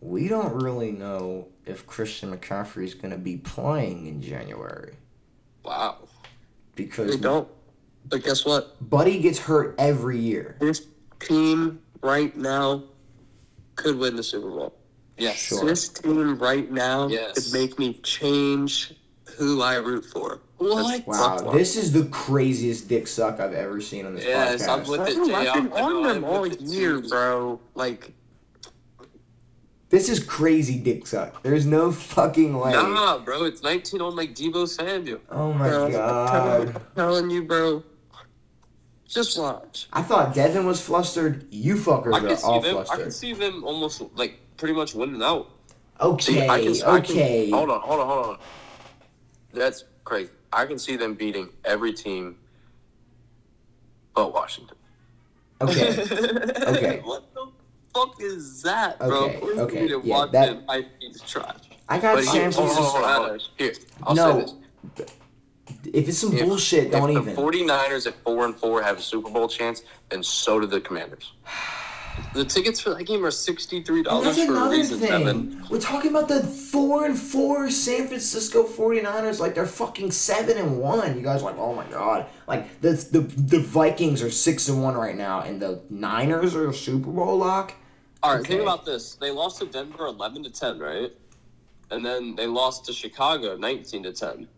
we don't really know if Christian McCaffrey is going to be playing in January wow. because They don't. But guess what? Buddy gets hurt every year. This team right now could win the Super Bowl. Yes. Sure. This team right now Yes. could make me change who I root for. What? Wow, Buffalo. this is the craziest dick suck I've ever seen on this Yes, I'm podcast. with it, Bro, Jay. I've been I on them all year, too. bro. Like, This is crazy dick suck. There's no fucking way. Nah, bro. It's 19 on like Deebo Samuel. Oh my bro, god. telling, I'm telling you, bro. Just watch. I thought Devan was flustered. You fuckers I are all them. I can see them almost like pretty much winning out. Okay, See, I can, I can- okay. hold on, hold on, hold on. That's crazy. I can see them beating every team but Washington. Okay. [LAUGHS] Okay. what the fuck is that, bro? Okay, Of course okay, we didn't yeah, want that- them. I think it's trash. I got But here, San hold Francisco. on, hold. Here, I'll No, say this. If it's some If- bullshit, don't if even. the 49ers at 4 and 4 have a Super Bowl chance, then so do the Commanders. [SIGHS] [SIGHS] [SIGHS] The tickets for that game are sixty three dollars for a reason, thing. Evan. We're talking about the four and four San Francisco 49ers like they're fucking seven and one. You guys are like, oh my god. Like the the the Vikings are six and one right now, and the Niners are a Super Bowl lock. All right, Okay. think about this. They lost to Denver eleven to ten, right? And then they lost to Chicago nineteen to ten.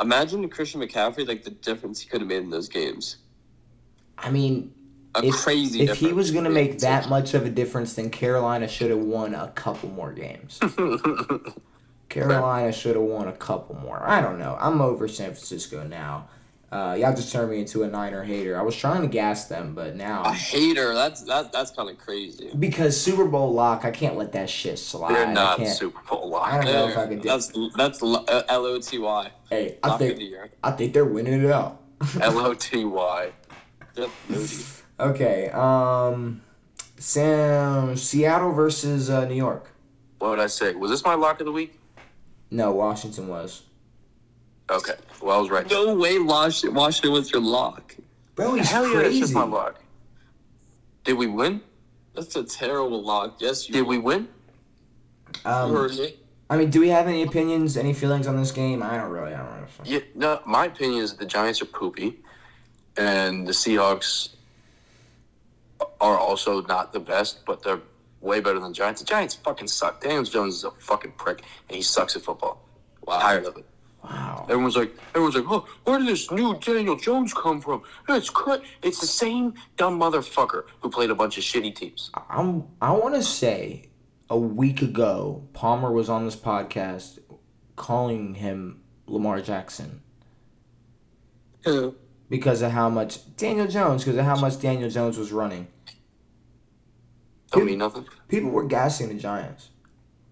Imagine Christian McCaffrey, like the difference he could have made in those games. I mean, A if, crazy. if he was gonna make that much of a difference, then Carolina should have won a couple more games. [LAUGHS] Carolina should have won a couple more. I don't know. I'm over San Francisco now. Uh, y'all just turned me into a Niner hater. I was trying to gas them, but now a hater, that's that that's kind of crazy. because Super Bowl lock, I can't let that shit slide. They're not. Super Bowl lock. I don't know if I could do. That's that's uh, L O T Y. Hey, I Lock think. I think they're winning it out. L O T Y. [LAUGHS] Yep, Moody. okay. Um, Sam Seattle versus uh, New York. What would I say? Was this my lock of the week? No, Washington was. Okay. Well, I was right. No way, Washington, Washington was your lock. Bro, he's Hell yeah, that's crazy. just my lock. Did we win? That's a terrible lock. Yes, you Did we win? um, heard me. I mean, do we have any opinions, any feelings on this game? I don't really. I don't know. Yeah. No, my opinion is the Giants are poopy, and the Seahawks are also not the best, but they're way better than the Giants. The Giants fucking suck. Daniel Jones is a fucking prick, and he sucks at football. Wow. Tired of it. Wow. Everyone's like, everyone's like, oh, where did this new Daniel Jones come from? It's cra- It's the same dumb motherfucker who played a bunch of shitty teams. I'm I want to say a week ago Palmer was on this podcast calling him Lamar Jackson Who? Because of how much Daniel Jones because of how much Daniel Jones was running. Don't mean nothing. People were gassing the Giants.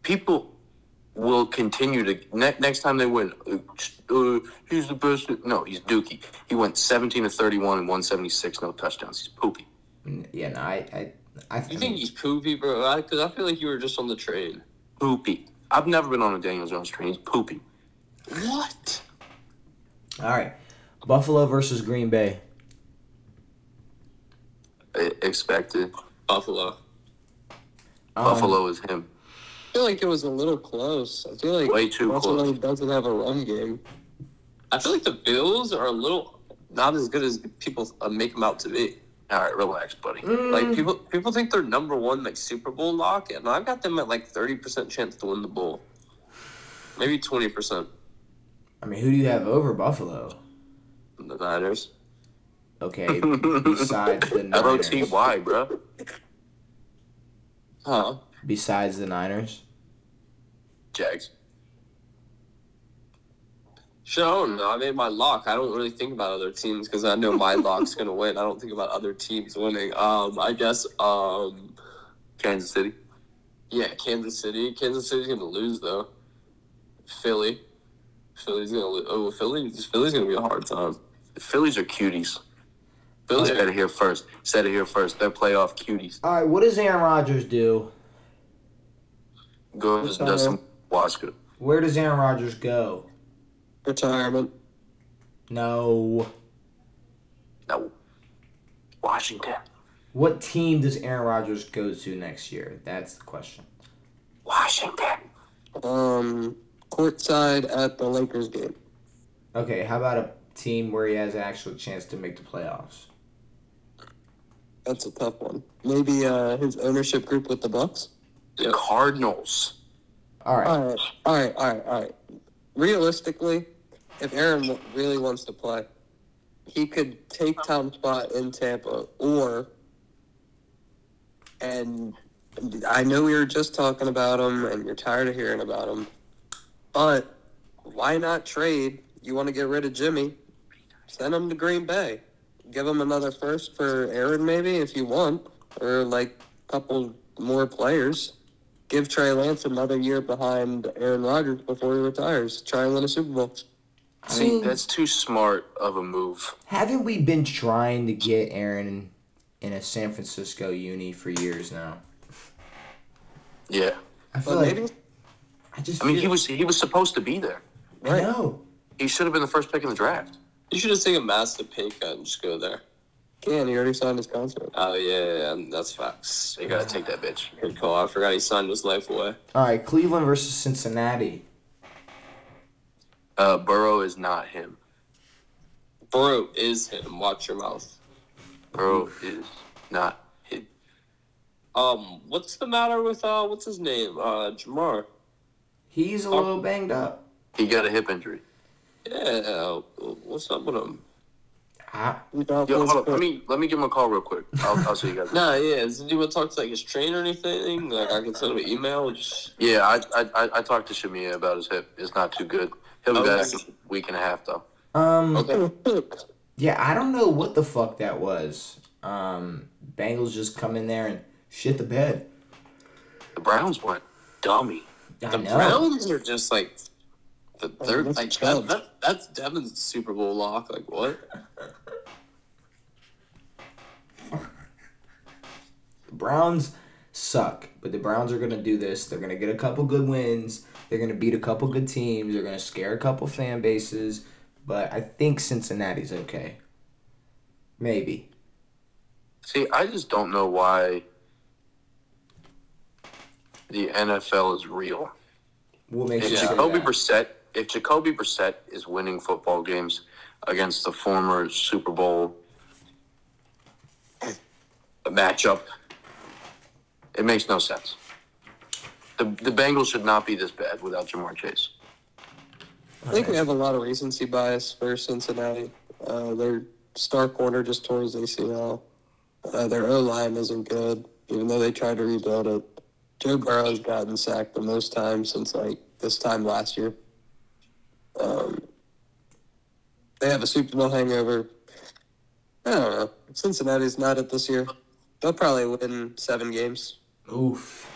People will continue to ne- next time they win. Uh, uh, he's the best. No, he's Dookie. He went 17 to 31 and 176, no touchdowns. He's poopy. Yeah, no, I I I You think he's poopy, bro? Because I, feel like you were just on the train. Poopy. I've never been on a Daniel Jones train. He's poopy. What? all right. Buffalo versus Green Bay. I- expected. Buffalo. Um, Buffalo is him. I feel like it was a little close. I feel like Way too Buffalo close. doesn't have a run game. I feel like the Bills are a little not as good as people uh, make them out to be. All right, relax, buddy. Mm, Like people, people think they're number one like Super Bowl lock, and I've got them at like thirty percent chance to win the bowl, maybe twenty percent. I mean, who do you have over Buffalo? The Niners. Okay, besides the [LAUGHS] Niners. L-O-T-Y, bro. Huh? Besides the Niners. Jags. Shit, I don't know. I made my lock. I don't really think about other teams because I know my lock's gonna win. I don't think about other teams winning. Um, I guess. Um, Kansas City. yeah, Kansas City. Kansas City's gonna lose though. Philly. Philly's gonna lose. Oh, Philly. Philly's gonna be a hard time. The Phillies are cuties. Philly. Said it here first. Said it here first. They're playoff cuties. All right, what does Aaron Rodgers do? Goes and does some Waska. Where does Aaron Rodgers go? Retirement. No. No. Washington. What team does Aaron Rodgers go to next year? That's the question. Washington. Um, courtside at the Lakers game. Okay, how about a team where he has an actual chance to make the playoffs? That's a tough one. Maybe uh, his ownership group with the Bucks. The Yep. Cardinals. All right. All right, all right, all right, all right. Realistically, if Aaron really wants to play, he could take Tom's spot in Tampa, or and I know we were just talking about him, and you're tired of hearing about him, but why not trade? You want to get rid of Jimmy? Send him to Green Bay. Give him another first for Aaron, maybe if you want, or like a couple more players give Trey Lance another year behind Aaron Rodgers before he retires. Try and win a Super Bowl. I See, mean, that's too smart of a move. haven't we been trying to get Aaron in a San Francisco uni for years now? Yeah. I feel But like maybe I just I mean, feel, he was he was supposed to be there. I know. He should have been the first pick in the draft. You should just take a massive pay cut and just go there. can. He already signed his contract. Oh yeah, yeah, yeah that's facts. You gotta take that bitch. Good call. I forgot he signed his life away. All right, Cleveland versus Cincinnati. Uh, Burrow is not him. Burrow is him. Watch your mouth. Burrow is not him. Um, what's the matter with uh, what's his name? Uh, Ja'Marr. He's a little banged up. He got a hip injury. Yeah, what's up with him? I, He Yo, hold on. Let me let me give him a call real quick. I'll, I'll see you guys. [LAUGHS] Nah, yeah. Does anyone talk to like his trainer or anything? Like I can send him an email. Just Yeah, I, I I- I talked to Shamia about his hip. It's not too good. He'll be Okay. back in a week and a half though. um, okay. yeah, I don't know what the fuck that was. Um, Bengals just come in there and shit the bed. The Browns went dummy. I The know. Browns are just like the oh, third. that's like that, that, that's Devan's Super Bowl lock. Like what? The Browns suck, but the Browns are gonna do this. They're gonna get a couple good wins. They're gonna beat a couple good teams. They're gonna scare a couple fan bases. But I think Cincinnati's okay. Maybe. See, I just don't know why the NFL is real. What makes If you say Jacoby? Brissett, if Jacoby Brissett is winning football games against the former Super Bowl matchup, it makes no sense. The the Bengals should not be this bad without Ja'Marr Chase. I think we have a lot of recency bias for Cincinnati. Uh, their star corner just tore his ACL. Uh, their O line isn't good, even though they tried to rebuild it. Joe Burrow's gotten sacked the most times since like this time last year. Um, they have a Super Bowl hangover. I don't know. Cincinnati's not it this year. They'll probably win seven games. Oof.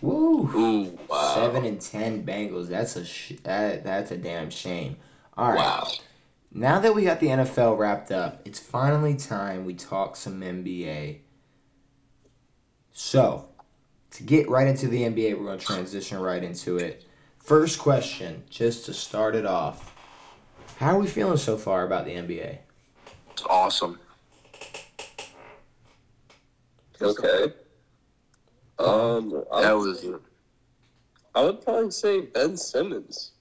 Woo. Ooh, wow. Seven and ten Bengals. That's a sh- that, that's a damn shame. All right. Wow. Now that we got the NFL wrapped up, it's finally time we talk some NBA. So, to get right into the NBA, we're going to transition right into it. First question, just to start it off. How are we feeling so far about the NBA? It's awesome. Okay. Um, I That would, was I would probably say Ben Simmons.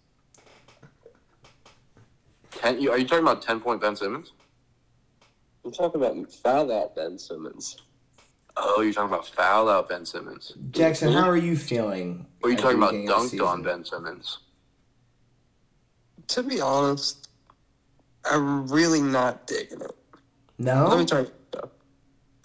ten. You, are you talking about ten point Ben Simmons? I'm talking about foul out Ben Simmons. Oh, you're talking about foul out Ben Simmons. Jackson, how are you feeling? Or are you talking about beginning dunked on? Ben Simmons? To be honest, I'm really not digging it. No? Let me try.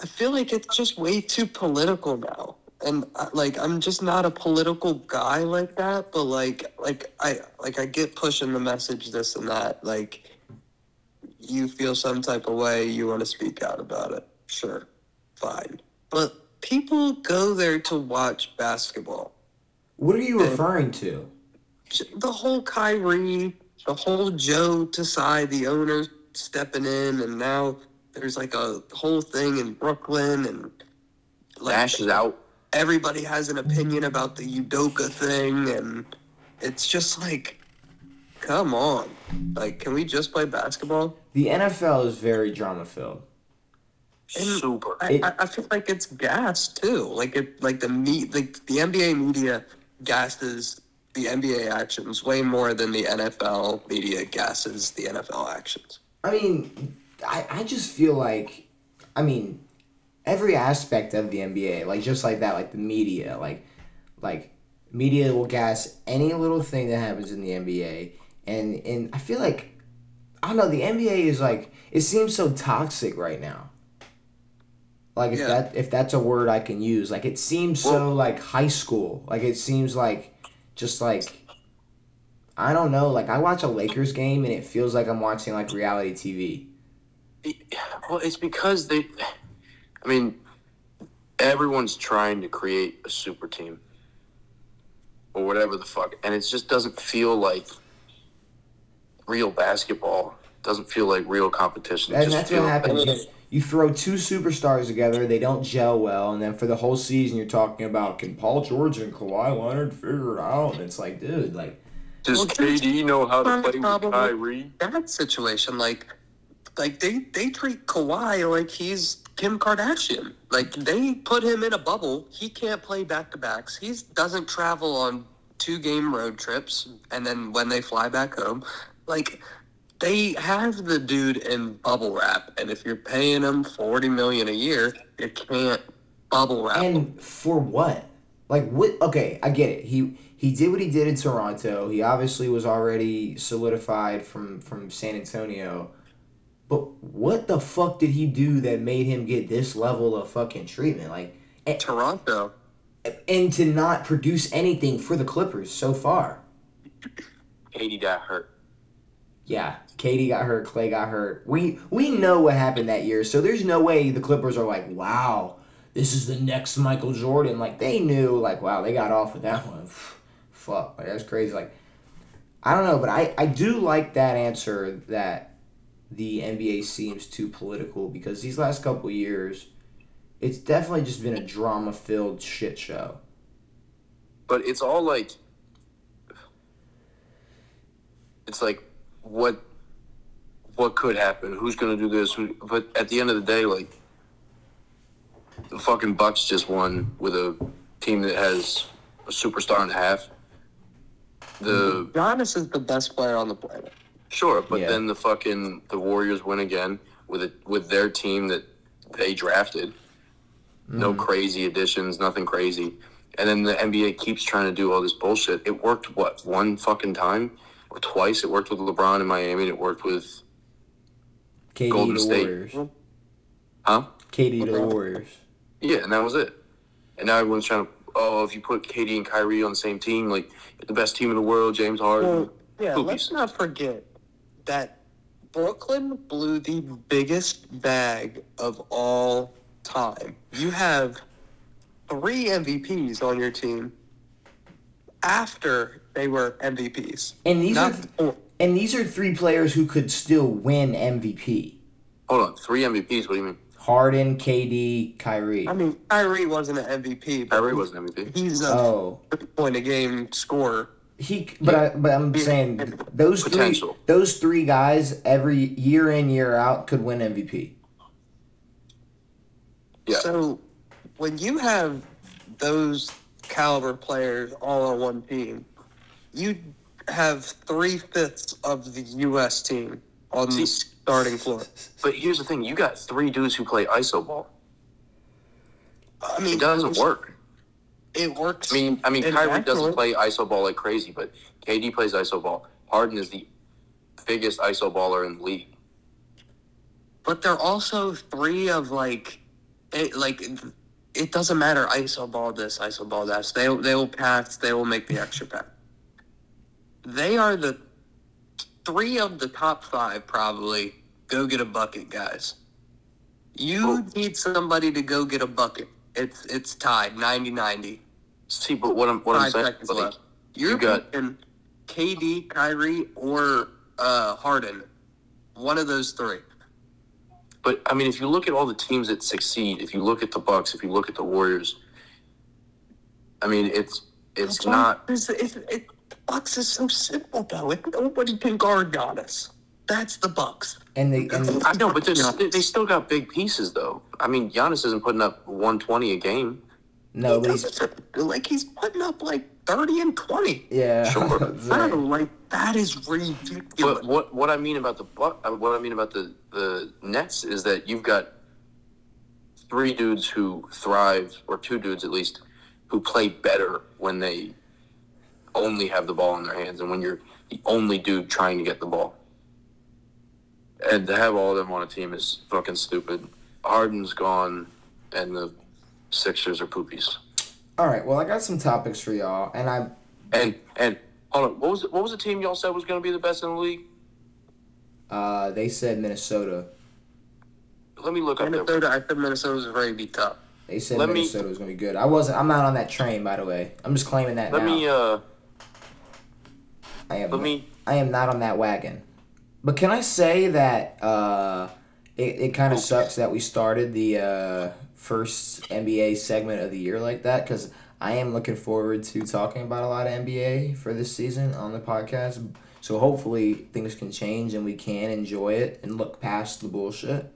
I feel like it's just way too political now, and uh, like I'm just not a political guy like that. But like, like I like I get pushing the message, this and that. Like, you feel some type of way, you want to speak out about it. Sure, fine. But people go there to watch basketball. What are you referring to? the whole Kyrie, the whole Joe Tsai, the owner stepping in, and now there's like a whole thing in Brooklyn, and like Nash is out. everybody has an opinion about the Udoka thing, and it's just like, come on, like, can we just play basketball? The NFL is very drama filled. And Super. I, It- I, I feel like it's gas too. Like it, like the meat, like the NBA media gasses the NBA actions way more than the NFL media gasses the NFL actions. I mean, I, I just feel like, I mean, every aspect of the NBA, like just like that, like the media, like, like media will gas any little thing that happens in the NBA, and and I feel like, I don't know, the NBA is like, it seems so toxic right now. Like if Yeah. that if that's a word I can use, like it seems so like high school, like it seems like just like. I don't know. Like I watch a Lakers game and it feels like I'm watching like reality TV. Well, it's because they. I mean, everyone's trying to create a super team, or whatever the fuck, and it just doesn't feel like real basketball. Doesn't feel like real competition. It And just that's what happens. You, you throw two superstars together, they don't gel well, and then for the whole season you're talking about can Paul George and Kawhi Leonard figure it out? And it's like, dude, like Does Well, KD know how to play with problem with- Kyrie? That situation, like, like they they treat Kawhi like he's Kim Kardashian. Like they put him in a bubble. He can't play back to backs. He doesn't travel on two game road trips, and then when they fly back home, like. They have the dude in bubble wrap, and if you're paying him forty million a year, you can't bubble wrap him. and for what? Like what okay, I get it. He he did what he did in Toronto. He obviously was already solidified from from San Antonio. But what the fuck did he do that made him get this level of fucking treatment? Like and, Toronto, and to not produce anything for the Clippers so far. KD got hurt. Yeah, KD got hurt, Klay got hurt. We we know what happened that year, so there's no way the Clippers are like, wow, this is the next Michael Jordan. Like they knew, like, wow, they got off with that one. [LAUGHS] Fuck, like that's crazy. Like, I don't know, but I I do like that answer that the NBA seems too political because these last couple years, it's definitely just been a drama filled shit show. But it's all like it's like what what could happen? Who's gonna do this? Who, but at the end of the day, like the fucking Bucks just won with a team that has a superstar and a half. The Giannis is the best player on the planet. sure, but Yeah. then the fucking the Warriors win again with it with their team that they drafted. No mm-hmm. crazy additions, nothing crazy. And then the NBA keeps trying to do all this bullshit. It worked what one fucking time twice. It worked with LeBron in Miami. and It worked with KD Golden the State. Warriors. Huh? KD the Warriors. yeah, and that was it. And now everyone's trying to oh, if you put KD and Kyrie on the same team, like the best team in the world, James Harden. Well, yeah, Poopies. let's not forget that Brooklyn blew the biggest bag of all time. You have three MVPs on your team after they were MVPs. And these Not are before. and these are three players who could still win MVP. Hold on, three MVPs. What do you mean? Harden, KD, Kyrie. I mean, Kyrie wasn't an MVP, but Kyrie wasn't MVP. he's a Oh, point a game scorer. he. But I, but I'm saying those three. Those three guys every year in year out could win MVP. Yeah. So when you have those caliber players all on one team, you have three fifths of the U.S. team on the starting floor. But here's the thing: you got three dudes who play iso ball. I mean, It doesn't work. It works. I mean, I mean, Kyrie actually- doesn't play iso ball like crazy, but KD plays iso ball. Harden is the biggest iso baller in the league. but they're also three of like, it, like it doesn't matter iso ball this, iso ball that. They they will pass. They will make the extra pass. They are the three of the top five probably go get a bucket guys. You Oh. need somebody to go get a bucket. It's it's tied 90-90. See, but what I'm what I'm saying, seconds like, left. You're you got- KD, Kyrie, or uh, Harden. One of those three. but I mean, if you look at all the teams that succeed, if you look at the Bucks, if you look at the Warriors, I mean, it's it's That's not. It's, it's, it, Bucks is so simple though. If nobody can guard Giannis, that's the Bucks. And they and I know, but they're- they they still got big pieces though. I mean, Giannis isn't putting up 120 a game. no, He but he's like he's putting up like thirty and twenty. yeah. Sure. [LAUGHS] I don't like that is ridiculous. But what what I mean about the Buck, uh, what I mean about the the Nets is that you've got three dudes who thrive, or two dudes at least, who play better when they only have the ball in their hands, and when you're the only dude trying to get the ball. And to have all of them on a team is fucking stupid. Harden's gone, and the Sixers are poopies. All right. Well, I got some topics for y'all, and I And and hold on, what was what was the team y'all said was going to be the best in the league? uh they said Minnesota. Let me look up that. Minnesota, I think Minnesota's ready very be tough. They said Let me- Minnesota was gonna be good. I wasn't. I'm not on that train, by the way. I'm just claiming that Let now. me uh, I am. let me I am not on that wagon. But can I say that uh, it, it kind of sucks that we started the uh, first NBA segment of the year like that because I am looking forward to talking about a lot of NBA for this season on the podcast. So hopefully things can change and we can enjoy it and look past the bullshit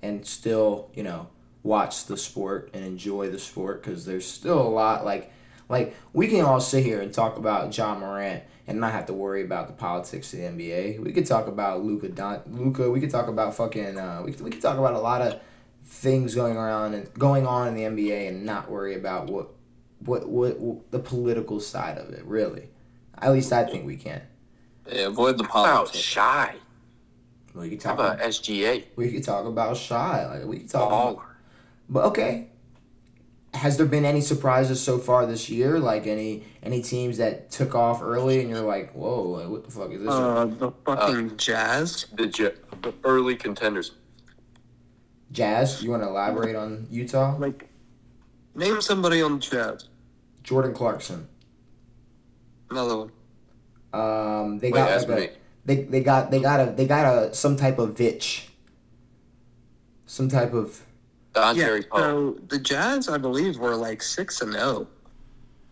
and still, you know, watch the sport and enjoy the sport because there's still a lot like like we can all sit here and talk about Ja Morant and not have to worry about the politics of the NBA. We could talk about Luca Don Luca. We could talk about fucking. Uh, we could, we could talk about a lot of things going around and going on in the NBA and not worry about what what what, what the political side of it. Really, at least I think we can. Yeah, avoid the How about politics. Shai? We could How talk. about About, SGA? we could talk about Shai. Like we could talk. About, but okay. Has there been any surprises so far this year? Like any any teams that took off early and you're like, whoa, like, what the fuck is this? Uh, the fucking Jazz. The, J- the early contenders. Jazz, you want to elaborate on Utah? Like, name somebody on Jazz. Jordan Clarkson. Another one. Um, they Wait, got ask like a, me. they they got they got a they got a some type of vitch. Some type of Don yeah, Terry Poe. so the Jazz, I believe, were like six and zero.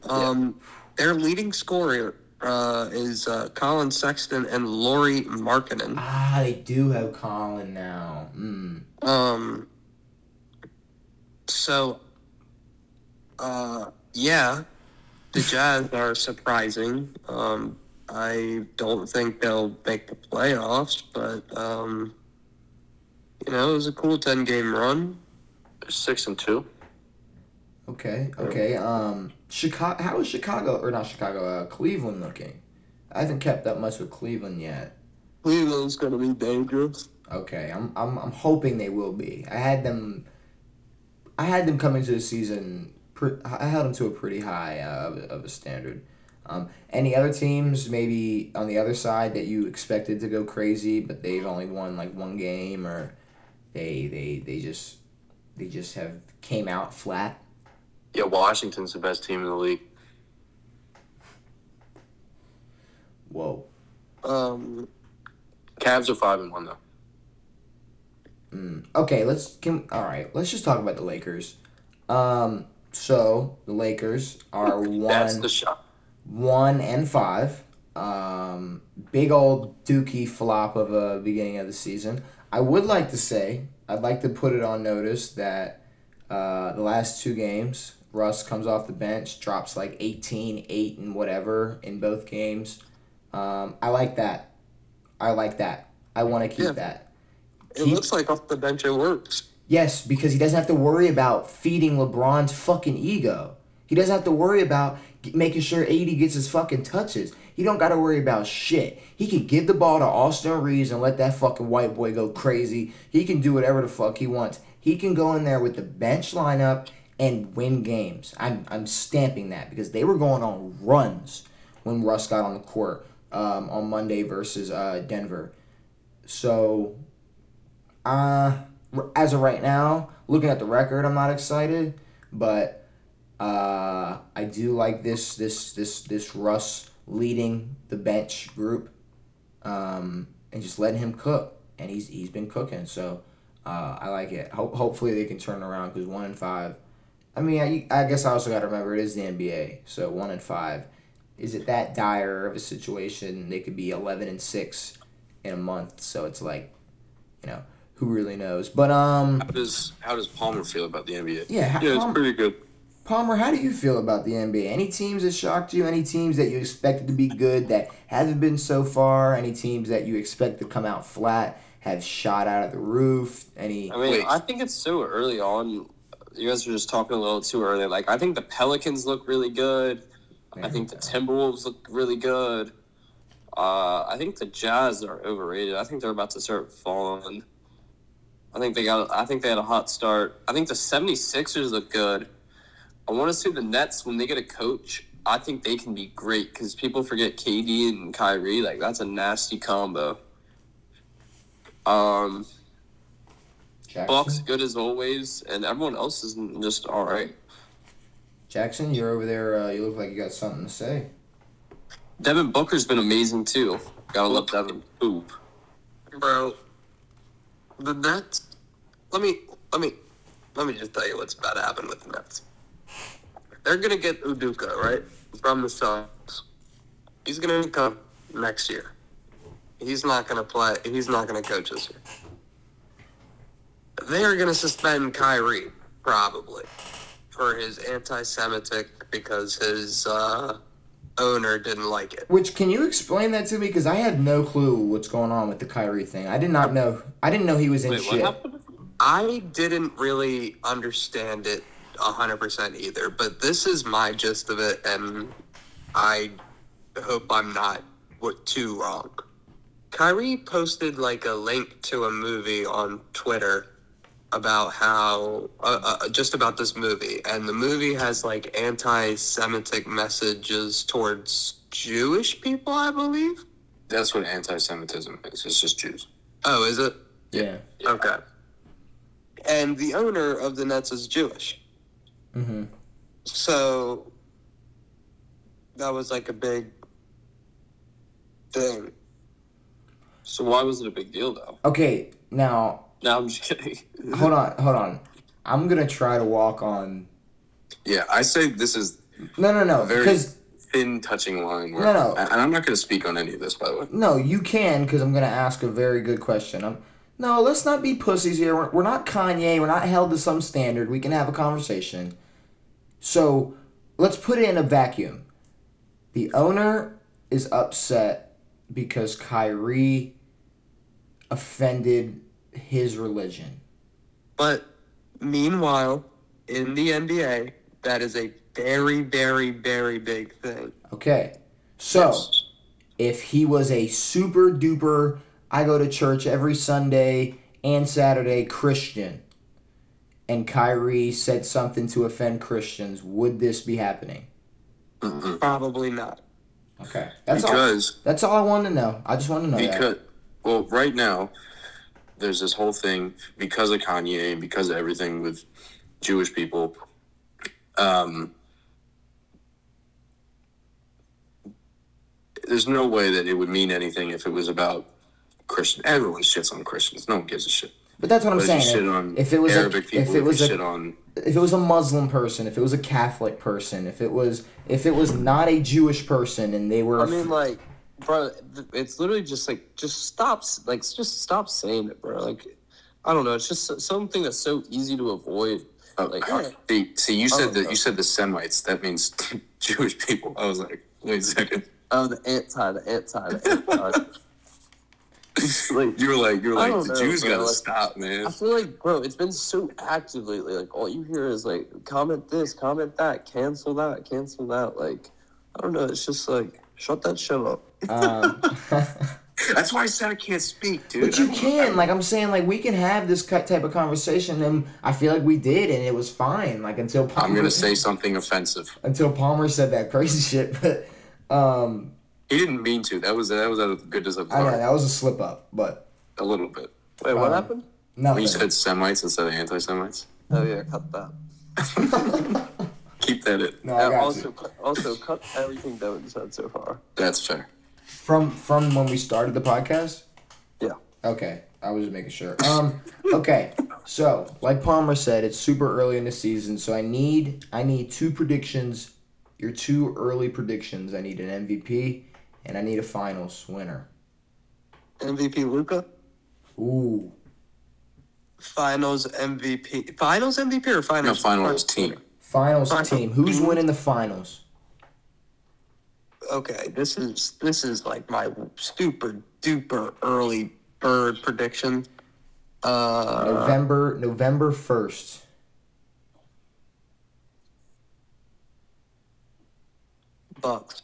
Um, their leading scorer uh, is uh, Collin Sexton and Lauri Markkanen. ah they do have Colin now. Mm. Um, so, uh, yeah, the [LAUGHS] Jazz are surprising. Um, I don't think they'll make the playoffs, but um, you know, it was a cool ten game run. They're six and two. Okay, okay. Um, Chicago. How is Chicago or not Chicago? Uh, Cleveland looking? I haven't kept up much with Cleveland yet. Cleveland's gonna be dangerous. Okay, I'm I'm I'm hoping they will be. I had them. I had them coming to the season. Pre- I held them to a pretty high uh, of, of a standard. Um, any other teams maybe on the other side that you expected to go crazy, but they've only won like one game, or they they they just they just have came out flat. Yeah, Washington's the best team in the league. Whoa. Um, Cavs are five and one though. Mm. Okay, let's can all right. Let's just talk about the Lakers. Um, so the Lakers are [LAUGHS] That's one the shot. one and five. Um, big old Dookie flop of a beginning of the season. I would like to say I'd like to put it on notice that uh, the last two games, Russ comes off the bench, drops like 18, 8, and whatever in both games. Um, I like that. I like that. I want to keep Yeah. that. it Keep- looks like off the bench it works. Yes, because he doesn't have to worry about feeding LeBron's fucking ego. He doesn't have to worry about making sure AD gets his fucking touches. He don't got to worry about shit. He can give the ball to Austin Reaves and let that fucking white boy go crazy. He can do whatever the fuck he wants. He can go in there with the bench lineup and win games. I'm I'm stamping that because they were going on runs when Russ got on the court um, on Monday versus uh, Denver. So, uh, as of right now, looking at the record, I'm not excited, but uh, I do like this this this this Russ leading the bench group, um, and just letting him cook, and he's he's been cooking, so uh, I like it. Ho- hopefully they can turn around because one and five. I mean, I, I guess I also got to remember it is the NBA, so one and five. Is it that dire of a situation? They could be eleven and six in a month, so it's like, you know, who really knows? But um, How does how does Palmer feel about the NBA? yeah, how, Yeah, it's pretty good. Palmer, how do you feel about the NBA? Any teams that shocked you? Any teams that you expected to be good that haven't been so far? Any teams that you expect to come out flat have shot out of the roof? Any? I mean, Wait. I think it's so early on. You guys are just talking a little too early. Like, I think the Pelicans look really good. I think the Timberwolves look really good. Uh, I think the Jazz are overrated. I think they're about to start falling. I think they got. I think they had a hot start. I think the 76ers look good. I want to see the Nets when they get a coach. I think they can be great because people forget KD and Kyrie. Like that's a nasty combo. Um, Jackson? Bucks good as always, and everyone else is just all right. Jackson, you're over there. Uh, you look like you got something to say. Devin Booker's been amazing too. Gotta love Devin. Oop. Bro, the Nets. Let me let me let me just tell you what's about to happen with the Nets. They're gonna get Udoka right from the Suns. He's gonna come next year. He's not gonna play. He's not gonna coach this year. They are gonna suspend Kyrie probably for his anti-Semitic because his uh, owner didn't like it. Which can you explain that to me? Because I have no clue what's going on with the Kyrie thing. I did not know. I didn't know he was in Wait, shit. happened? I didn't really understand it hundred percent either, but this is my gist of it, and I hope I'm not too wrong. Kyrie posted like a link to a movie on Twitter about how uh, uh, just about this movie, and the movie has like anti-Semitic messages towards Jewish people, I believe. That's what anti-Semitism is. It's just Jews. Oh, is it? Yeah. Okay. And the owner of the Nets is Jewish. Mm-hmm. So that was like a big thing. So why was it a big deal though? Okay. Now, No, I'm just kidding. [LAUGHS] hold on. Hold on. I'm gonna try to walk on. Yeah, I say this is No, no, no. Very- Because thin touching line. Where, No, no. And I'm not going to speak on any of this, by the way. no, you can. Because I'm gonna ask a very good question. I'm. No, let's not be pussies here. We're, we're not Kanye. We're not held to some standard. We can have a conversation. So, let's put it in a vacuum. The owner is upset because Kyrie offended his religion. But meanwhile, in the NBA, that is a very, very, very big thing. Okay. So, if he was a super duper, I go to church every Sunday and Saturday Christian, and Kyrie said something to offend Christians, would this be happening? Mm-mm. Probably not. Okay, that's all. That's all I wanted to know. I just want to know that. because well, right now there's this whole thing because of Kanye and because of everything with Jewish people. Um, there's no way that it would mean anything if it was about Christian. Everyone shits on Christians. No one gives a shit. But that's what I'm But if saying. shit on if it was a- Arabic if it was a- shit on if it was a Muslim person, if it was a Catholic person, if it was if it was not a Jewish person and they were I mean, like, bro, it's literally just like, just stop, like, just stop saying it, bro. Like, I don't know. It's just something that's so easy to avoid. Oh, Like, eh. see, see, you said Oh, that you said the Semites. That means [LAUGHS] Jewish people. I was like, wait a second. Oh, the anti, the anti, the anti. [LAUGHS] like, You were like, you're like, the know, Jews bro, gotta like- stop, man. I feel like, bro, it's been so active lately. Like, all you hear is like, comment this, comment that, cancel that, cancel that. Like, I don't know. It's just like, shut that shit up. um, [LAUGHS] [LAUGHS] That's why I said I can't speak, dude. But you I- can, like I'm saying, like we can have this ki- type of conversation, and I feel like we did, and it was fine. Like until Palmer, I'm gonna say something offensive. until Palmer said that crazy shit. But um, He didn't mean to. That was that was out of the goodness of his I know heart. that was a slip up, but A little bit. Wait, what Um, happened? When nothing. you said Semites instead of anti-Semites, Oh yeah, cut that. [LAUGHS] keep that in. no, I And got also, you. cut, also cut everything Devan said so far. That's fair. From from when we started the podcast. Yeah. Okay, I was just making sure. Um, okay, so like Palmer said, it's super early in the season, so I need I need two predictions. Your two early predictions. I need an MVP and I need a finals winner. MVP Luka. Ooh, Finals MVP. Finals MVP or finals? No, finals? finals team. finals Finals. team. Who's winning the finals? Okay, this is this is like my super duper early bird prediction. Uh, November November first. Bucks.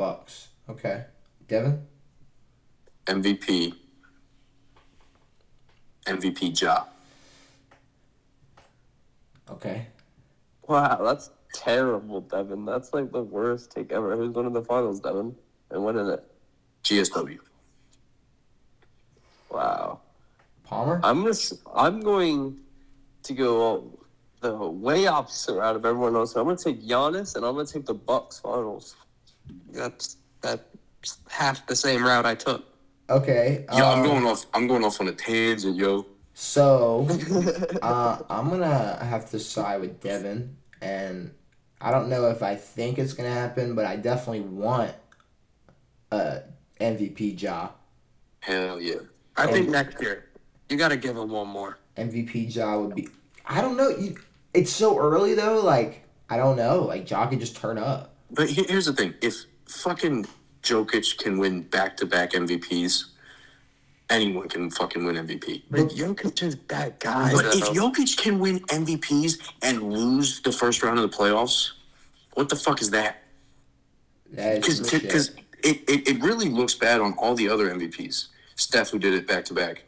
Bucks. Okay. Devan? MVP. MVP Ja. Okay. Wow, that's terrible, Devan. That's like the worst take ever. Who's winning the finals, Devan? And winning it? GSW. Wow. Palmer? I'm gonna. s- I'm going to go the way opposite route of everyone else. I'm gonna take Giannis, and I'm gonna take the Bucks finals. That's that's half the same route I took. Okay. Yo, I'm um, going off. I'm going off on a tangent, yo. So [LAUGHS] uh, I'm gonna have to side with Devan, and I don't know if I think it's gonna happen, but I definitely want a MVP job. Hell yeah. I think next year you got to give him one more. MVP job would be. I don't know. You, it's so early though. Like I don't know. Like Ja could just turn up. But here's the thing: if fucking Jokic can win back-to-back MVPs, anyone can fucking win MVP. But Jokic is that guy. But if. Jokic can win MVPs and lose the first round of the playoffs, what the fuck is that? That is legit. Because it, it, it really looks bad on all the other MVPs. Steph, who did it back to back,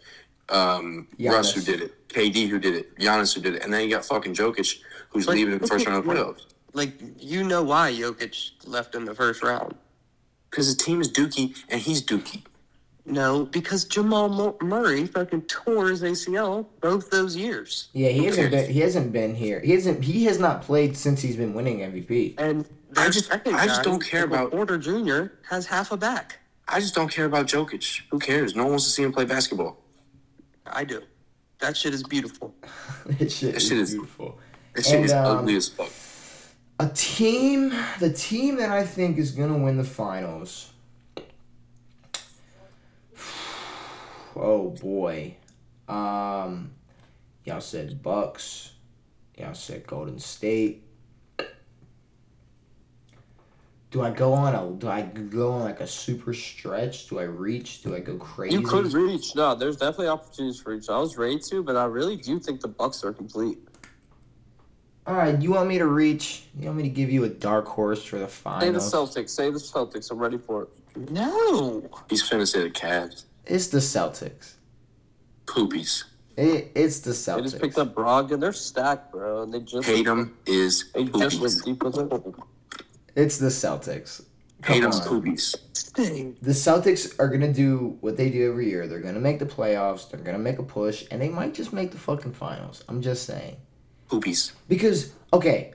um, Russ, who did it, KD, who did it, Giannis, who did it, and then you got fucking Jokic, who's But leaving in the first round of the playoffs. Like you know why Jokic left in the first round. Because the team is Dookie and he's Dookie. No, because Jamal Murray fucking tore his ACL both those years, yeah, he Who hasn't been. He hasn't been here. He hasn't. He has not played since he's been winning MVP. and I just- second I just don't care about- Porter Jr. has half a back. I just don't care about Jokic. Who cares? No one wants to see him play basketball. I do. That shit is beautiful. [LAUGHS] that shit, That is shit is- beautiful. That shit And, is um, ugly as fuck. A team, the team that I think is gonna win the finals. [SIGHS] Oh boy, um, y'all said Bucks. Y'all said Golden State. Do I go on a? Do I go on like a super stretch? Do I reach? Do I go crazy? You could reach. No, there's definitely opportunities for reach. I was ready to, but I really do think the Bucks are complete. All right, you want me to reach? You want me to give you a dark horse for the finals? Say the? Celtics. Say the Celtics. I'm ready for it. No. He's finna say the Cavs. It's the Celtics. Poopies. It, it's the Celtics. They just picked Celtics. up Brogdon. They're stacked, bro. And they just Tatum is They just poopies. deep with it. It's the Celtics. Come Tatum's on. poopies. The Celtics are gonna do what they do every year. They're gonna make the playoffs. They're gonna make a push, and they might just make the fucking finals. I'm just saying. Poopies. Because okay,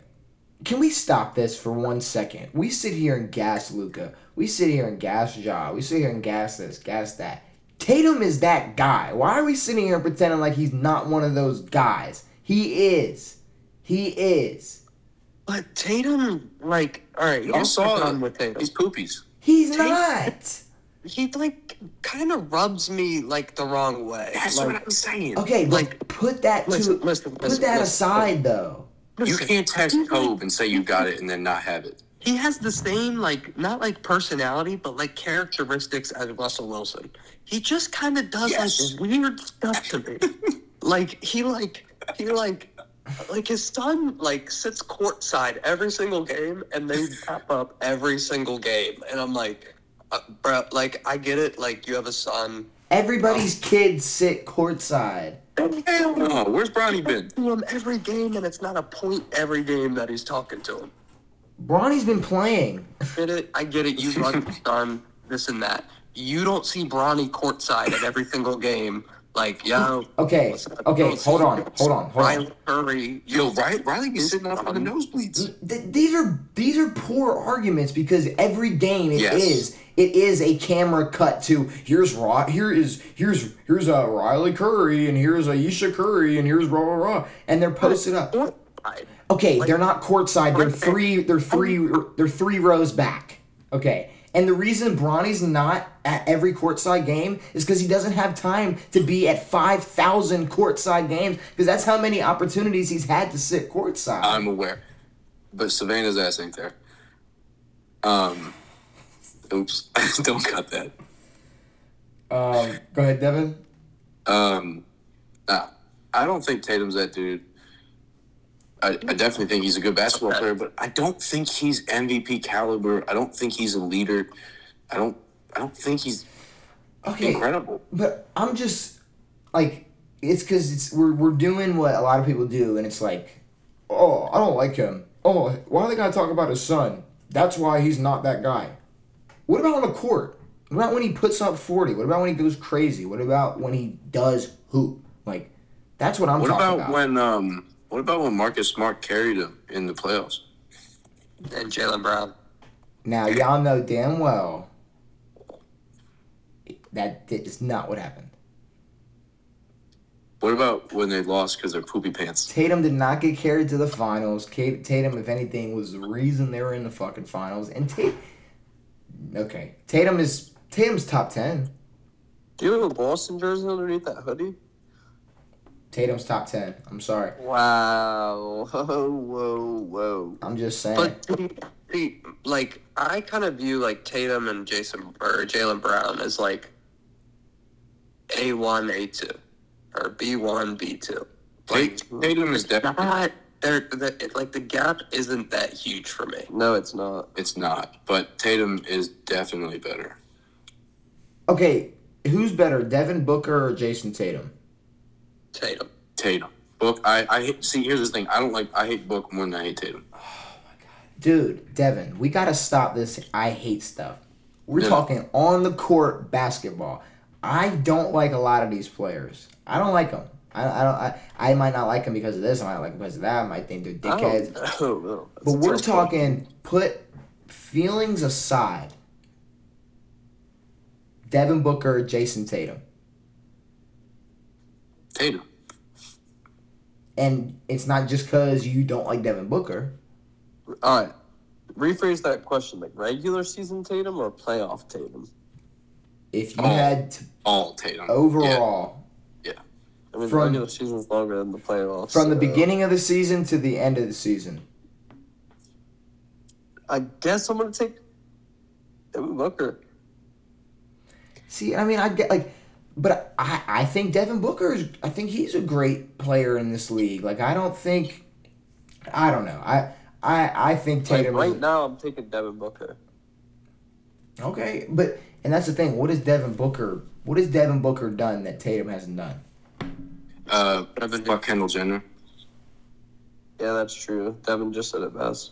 can we stop this for one second? We sit here and gas Luka. We sit here and gas Ja. We sit here and gas this, gas that. Tatum is that guy. Why are we sitting here pretending like he's not one of those guys? He is. He is. But Tatum, like, all right, Y'all here's saw my it. problem with Tatum. He's poopies. He's Tatum- not. He like kind of rubs me like the wrong way. That's like, what I'm saying. Okay, but Like, put that listen, to listen, put listen, that listen, aside though. You can't text He, like, and say you got it and then not have it. He has the same like not like personality, but like characteristics as Russell Wilson. He just kind of does Yes. like weird stuff to me. [LAUGHS] like he like he like like his son like sits courtside every single game, and they tap up every single game, and I'm like, uh, bro, like I get it. Like you have a son. Everybody's kids sit courtside. Hell no. Where's Bronny been? To him every game, and it's not a point every game that he's talking to him. Bronny's been playing. get it. I get it. You run [LAUGHS] done this and that. You don't see Bronny courtside at every single game. Like, yo. Okay, okay, hold on, hold on, hold on. Riley Curry. Yo, Riley, Riley be sitting up on the nosebleeds. Th- these are these are poor arguments because every game it is Yes. It is a camera cut to here's Ri- here is here's here's uh, Riley Curry and here's Ayesha Curry and here's rah rah rah and they're posted up. Okay, Like- they're not courtside. They're three. They're three. They're three rows back. Okay, and the reason Bronny's not at every courtside game is because he doesn't have time to be at five thousand courtside games because that's how many opportunities he's had to sit courtside. I'm aware. But Savannah's ass ain't there. Um, oops. [LAUGHS] Don't cut that. um, go ahead, Devan. Um, nah, I don't think Tatum's that dude. I, I definitely think he's a good basketball player, but I don't think he's MVP caliber. I don't think he's a leader. I don't. I don't think he's Okay, incredible. but I'm just like it's because it's we're we're doing what a lot of people do, and it's like, oh, I don't like him. Oh, why are they gonna talk about his son? That's why he's not that guy. What about on the court? What about when he puts up forty? What about when he goes crazy? What about when he does hoop? Like, that's what I'm What talking about, What about. when um? What about when Marcus Smart carried him in the playoffs? And Jaylen Brown. now y'all know damn well that is not what happened. What about when they lost because they're poopy pants? Tatum did not get carried to the finals. Tatum, if anything, was the reason they were in the fucking finals. And Tatum, okay, Tatum is Tatum's top ten. Do you have a Boston jersey underneath that hoodie? Tatum's top ten. I'm sorry. Wow. Whoa, [LAUGHS] whoa, whoa. I'm just saying. But see, see, like I kind of view like Tatum and Jason or Jaylen Brown as like A one, A two, or B one, B two. Like Tatum is definitely. not they're, the like the gap isn't that huge for me. No, it's not. It's not, but Tatum is definitely better. okay, who's better, Devin Booker or Jayson Tatum? Tatum. Tatum. Book. I. I hate. See, here's the thing. I don't like. I hate Book more than I hate Tatum. Oh Dude, Devan, we gotta stop this. I hate stuff. We're Yeah. talking on the court basketball. I don't like a lot of these players. I don't like them. I, I don't. I, I might not like them because of this. I might like them because of that. I might think they're dickheads. [LAUGHS] Don't. But we're talking put feelings aside. Devin Booker, Jayson Tatum. Tatum. And it's not just because you don't like Devin Booker. All right. Rephrase that question. Like regular season Tatum or playoff Tatum? If you Oh. had to, All Tatum. overall, I mean, From- the regular season's longer than the playoffs. from the beginning of the season to the end of the season. I guess I'm gonna take Devin Booker. See, I mean, I get like, but I, I think Devin Booker is. I think he's a great player in this league. Like, I don't think, I don't know. I I I think Like, Tatum. right is, now, I'm taking Devin Booker. okay, but and that's the thing. What is Devin Booker? What has Devin Booker done that Tatum hasn't done? Uh, Devin- fuck Kendall Jenner. Yeah, that's true. Devan just said it best.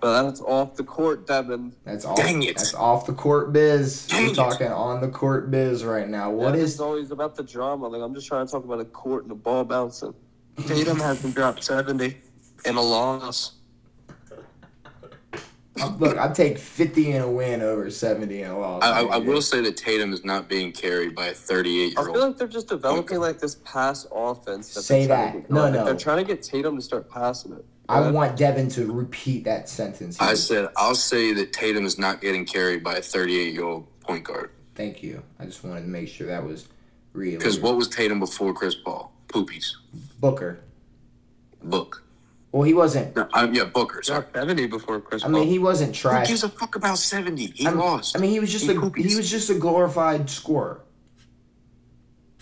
But that's off the court, Devan. That's off. Dang it. That's off the court biz. Dang We're it. talking on the court biz right now. What Devan's is? always about the drama? Like I'm just trying to talk about a court and the ball bouncing. Tatum hasn't dropped 70 in a loss. I'm- Look, I take fifty in a win over seventy in a loss. I, I, I will say that Tatum is not being carried by a 38 year old. I feel like they're just developing like this pass offense. That Say they're trying that. to get No, going. no. They're trying to get Tatum to start passing it. I want Devan to repeat that sentence. I said I'll say that Tatum is not getting carried by a 38 year old point guard. Thank you. I just wanted to make sure that was real. Because what was Tatum before Chris Paul? Poopies. Booker? Book. Well, he wasn't. No, I, yeah, Booker. Sorry. Dropped 70 before Chris I Paul. mean, he wasn't trash. Who gives a fuck about 70? He I'm- lost. I mean, he was just He a poopies. he was just a glorified scorer.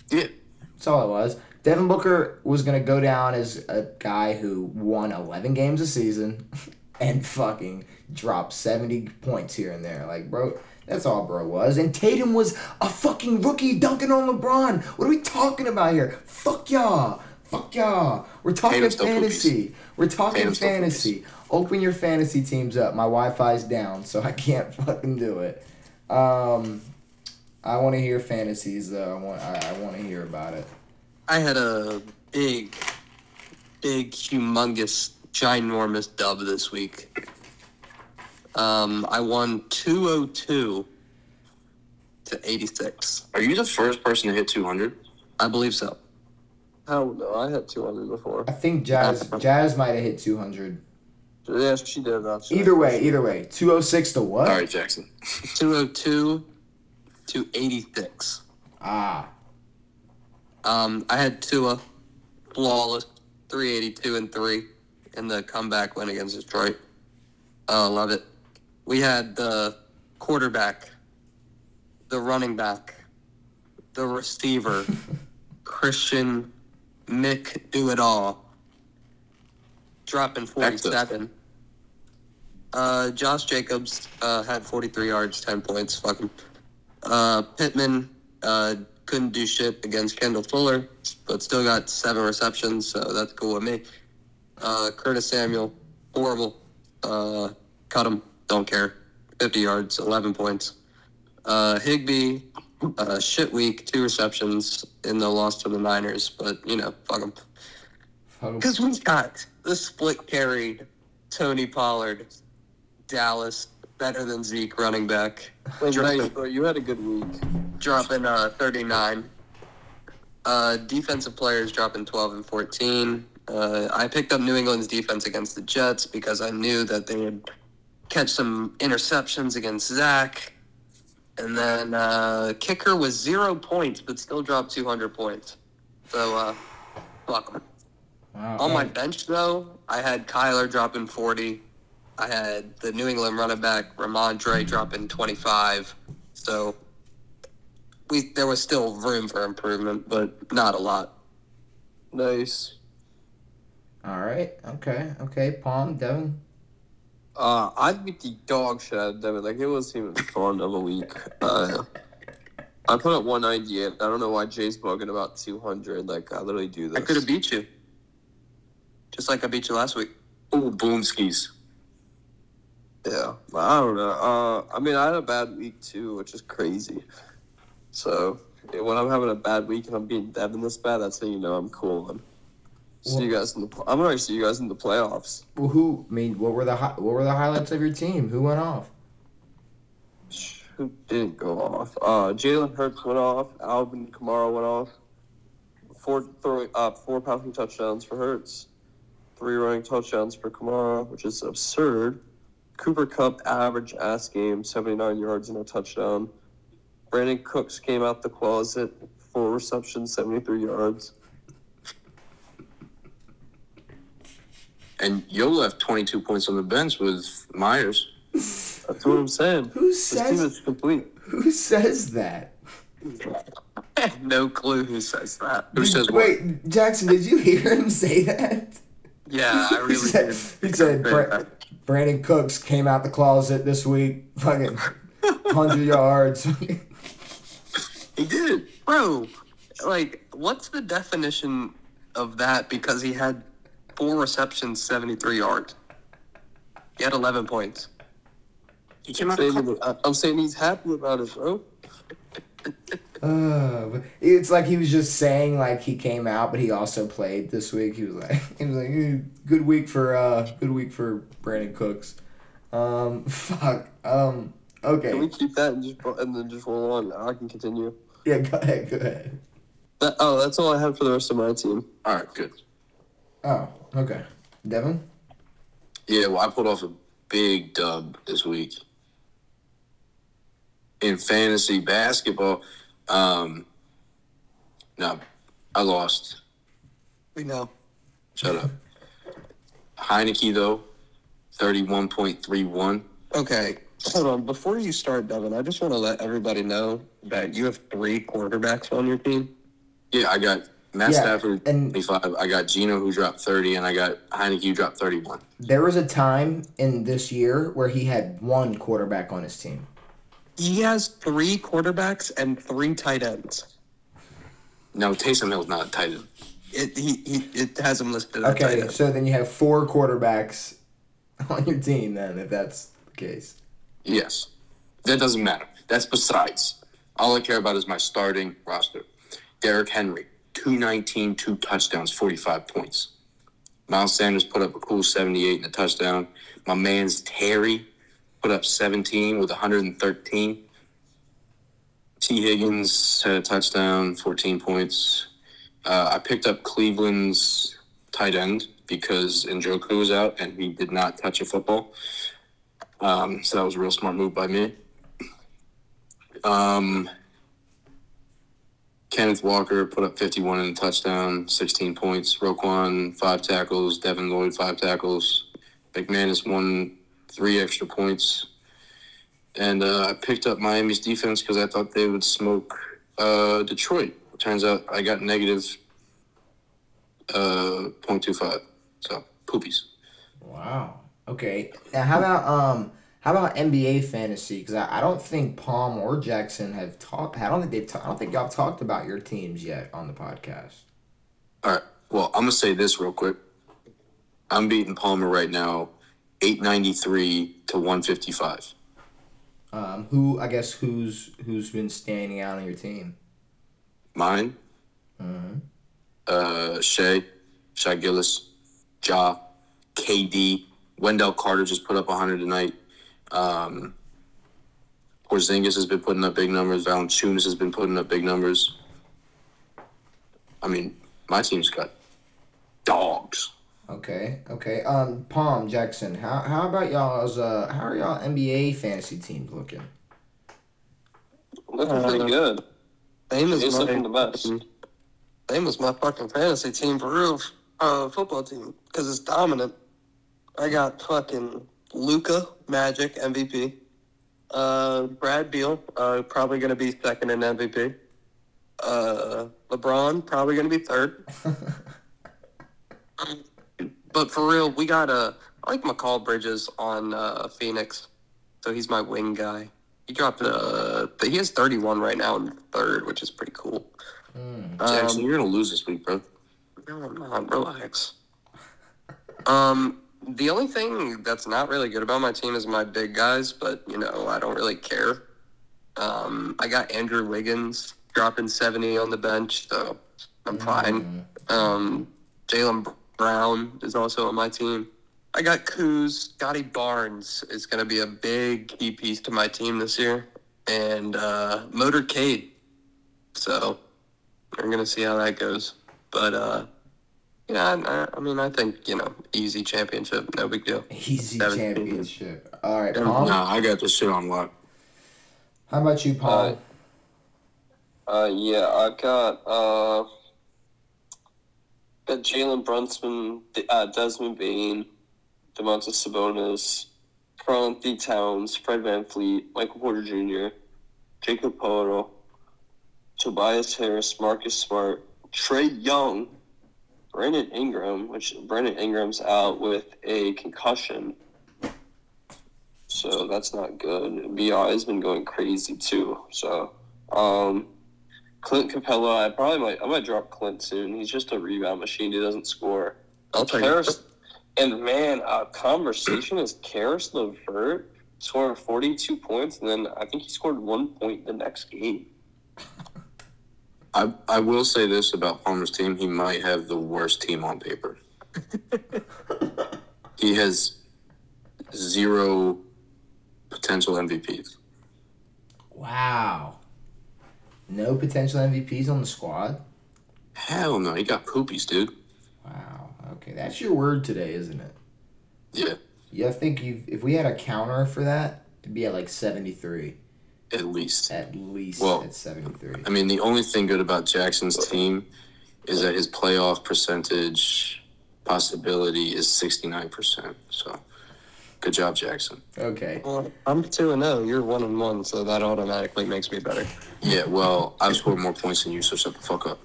yeah. That's all it was. Devin Booker was gonna go down as a guy who won eleven games a season [LAUGHS] and fucking dropped seventy points here and there. Like, bro, that's all bro was. And Tatum was a fucking rookie dunking on LeBron. What are we talking about here? Fuck y'all. Fuck y'all. We're talking Tatum's fantasy. We're talking Tatum's fantasy. Open your fantasy teams up. My Wi-Fi's down, so I can't [LAUGHS] fucking do it. Um, I want to hear fantasies though. I want. I, I want to hear about it. I had a big, big, humongous, ginormous dub this week. Um, I won 202 to 86. Are you the first person to hit 200? I believe so. Hell no, I had 200 before. I think Jazz Jazz might have hit 200. Yeah, she did. Actually. Either way, either way. 206 to what? All right, Jackson. [LAUGHS] 202 to 86. Ah. Um, I had Tua, flawless, 382 and 3 in the comeback win against Detroit. Oh, love it. We had the quarterback, the running back, the receiver, [LAUGHS] Christian Mick Do It All, dropping 47. Uh, Josh Jacobs uh, had 43 yards, 10 points. Fuck him. Uh, Pittman uh, couldn't do shit against Kendall Fuller, but still got seven receptions, so that's cool with me. Uh, Curtis Samuel, horrible. Uh, cut him, don't care. 50 yards, 11 points. Uh, Higbee, uh, shit week, two receptions in the loss to the Niners, but you know, fuck him. Fuck 'em. Because we got the split carried Tony Pollard, Dallas, better than Zeke running back, Wait, dropping, nice. You had a good week. dropping uh, 39. Uh, defensive players dropping 12 and 14. Uh, I picked up New England's defense against the Jets because I knew that they would catch some interceptions against Zach. And then uh, kicker was zero points, but still dropped 200 points. So, uh, fuck 'em. Wow. On my bench, though, I had Kyler dropping 40. I had the New England running back Rhamondre dropping 25. So we there was still room for improvement, but not a lot. Nice. All right. Okay. Okay. Palm, Devan. Uh, I beat the dog shit out of Devan. Like it wasn't even fun of a week. Uh, I put up 198. I don't know why Jay's bugging about 200. Like I literally do this. I could have beat you, just like I beat you last week. Oh, boom skis. Yeah, I don't know. Uh, I mean, I had a bad week too, which is crazy. So when I'm having a bad week and I'm beating Devan this bad, that's how you know I'm cool. And see you guys in the. I'm gonna see you guys in the playoffs. Well, who? I mean, what were the hi- what were the highlights of your team? Who went off? Who didn't go off? Uh, Jalen Hurts went off. Alvin Kamara went off. Four throwing uh, four passing touchdowns for Hurts. Three running touchdowns for Kamara, which is absurd. Cooper Kupp average ass game, 79 yards and a touchdown. Brandin Cooks came out the closet, four receptions, 73 yards. And Yo left 22 points on the bench with Myers. That's what I'm saying. Who This team says is complete. who says that? [LAUGHS] No clue who says that. Who Did- says what? wait, Jackson, did you hear him say that? Yeah, I [LAUGHS] he really said, did. he said Bra- Brandin Cooks came out the closet this week, fucking hundred [LAUGHS] yards. He did, bro. Like, what's the definition of that? Because he had four receptions, seventy-three yards. He had eleven points. He came out Saying of I'm saying he's happy about it, bro. [LAUGHS] Uh, it's like he was just saying like he came out, but he also played this week. He was like, [LAUGHS] he was like, "Eh, good week for uh, good week for Brandin Cooks. Um, [LAUGHS] fuck. Um, okay. Can we keep that and just and then just roll on? I can continue. Yeah, go ahead, go ahead. That, oh, that's all I have for the rest of my team. All right, good. Oh, okay. Devan. Yeah, well, I pulled off a big dub this week in fantasy basketball. Um, no, I lost. We know. Shut up. Heinicke though, thirty-one point three one. Okay, hold on. Before you start, Devan, I just want to let everybody know that you have three quarterbacks on your team. Yeah, I got Matt Yeah, Stafford and- twenty-five. I got Geno who dropped thirty, and I got Heinicke who dropped thirty-one. There was a time in this year where he had one quarterback on his team. He has three quarterbacks and three tight ends. No, Taysom Hill's not a tight end. It he, he it has him listed as tight Okay, so then you have four quarterbacks [LAUGHS] on your team. Then, if that's the case. Yes. That doesn't matter. That's besides. All I care about is my starting roster. Derrick Henry, 219, two touchdowns, 45 points. Miles Sanders put up a cool 78 and a touchdown. My man's Terry put up 17 with 113. T. Higgins had a touchdown, 14 points. Uh, I picked up Cleveland's tight end because Njoku was out and he did not touch a football. Um, so that was a real smart move by me. Um, Kenneth Walker put up 51 and a touchdown, 16 points. Roquan, five tackles. Devin Lloyd, five tackles. McManus won three extra points. And uh, I picked up Miami's defense because I thought they would smoke uh, Detroit. Turns out I got negative uh, 0.25. So, poopies. Wow. Okay. Now, how about um, how about NBA fantasy? Because I, I don't think Palm or Jackson have talked. I don't think they've. Ta- I don't think y'all talked about your teams yet on the podcast. All right. Well, I'm gonna say this real quick. I'm beating Palmer right now, 893 to 155. Um, who I guess who's who's been standing out on your team? Mine, Mm-hmm. uh, Shea, Shai Gillis, Ja, KD, Wendell Carter just put up 100 tonight. Um, Porzingis has been putting up big numbers. Valanciunas has been putting up big numbers. I mean, my team's got dogs. Okay. Okay. Um, Palm Jackson. How how about y'all's uh how are y'all NBA fantasy teams looking? Looking pretty Uh, good. Same as He's my, looking the best. Same as my fucking fantasy team for real. Uh, football team because it's dominant. I got fucking Luka Magic MVP. Uh, Brad Beal uh, probably gonna be second in MVP. Uh, LeBron probably gonna be third. [LAUGHS] But for real, we got a. I like Mikal Bridges on uh, Phoenix, so he's my wing guy. He dropped uh, he has 31 right now in third, which is pretty cool. Mm. Jackson, Um, you're gonna lose this week, bro. no, I'm not. Relax. [LAUGHS] Um, the only thing that's not really good about my team is my big guys, but you know I don't really care. Um, I got Andrew Wiggins dropping 70 on the bench, so I'm fine. Mm. Um, Jaylen Brown is also on my team. I got Kuz. Scottie Barnes is going to be a big key piece to my team this year, and uh, Motorcade. So we're going to see how that goes. But uh, yeah, I, I mean, I think you know, easy championship, no big deal. Easy Seventeen. championship. All right, Yeah. Palm. Nah, I got this shit on lock. How about you, Paul? Uh, yeah, I've got uh, got Jalen Brunson, uh, Desmond Bane, Domantas Sabonis, Karl Anthony Towns, Fred VanVleet, Michael Porter Jr., Jakob Poeltl, Tobias Harris, Marcus Smart, Trae Young, Brandon Ingram, which Brandon Ingram's out with a concussion. So that's not good. BI has been going crazy too. So, um, Clint Capela, I probably might I might drop Clint soon. He's just a rebound machine. He doesn't score. I'll take it. Caris, and man, uh, conversation is Caris LeVert scoring 42 points, and then I think he scored one point the next game. I I will say this about Palmer's team: he might have the worst team on paper. [LAUGHS] he has zero potential MVPs. Wow. No potential MVPs on the squad. Hell no, he got poopies, dude. Wow. Okay, that's your word today, isn't it? Yeah, Yeah, I think you if we had a counter for that, it'd be at like seventy three. At least. At least Well, at seventy three. I mean, the only thing good about Jackson's team is that his playoff percentage possibility is sixty nine percent. So, good job, Jackson. Okay. Well, I'm two and zero. You're one and one, so that automatically makes me better. Yeah, well, I've scored more points than you, so shut the fuck up.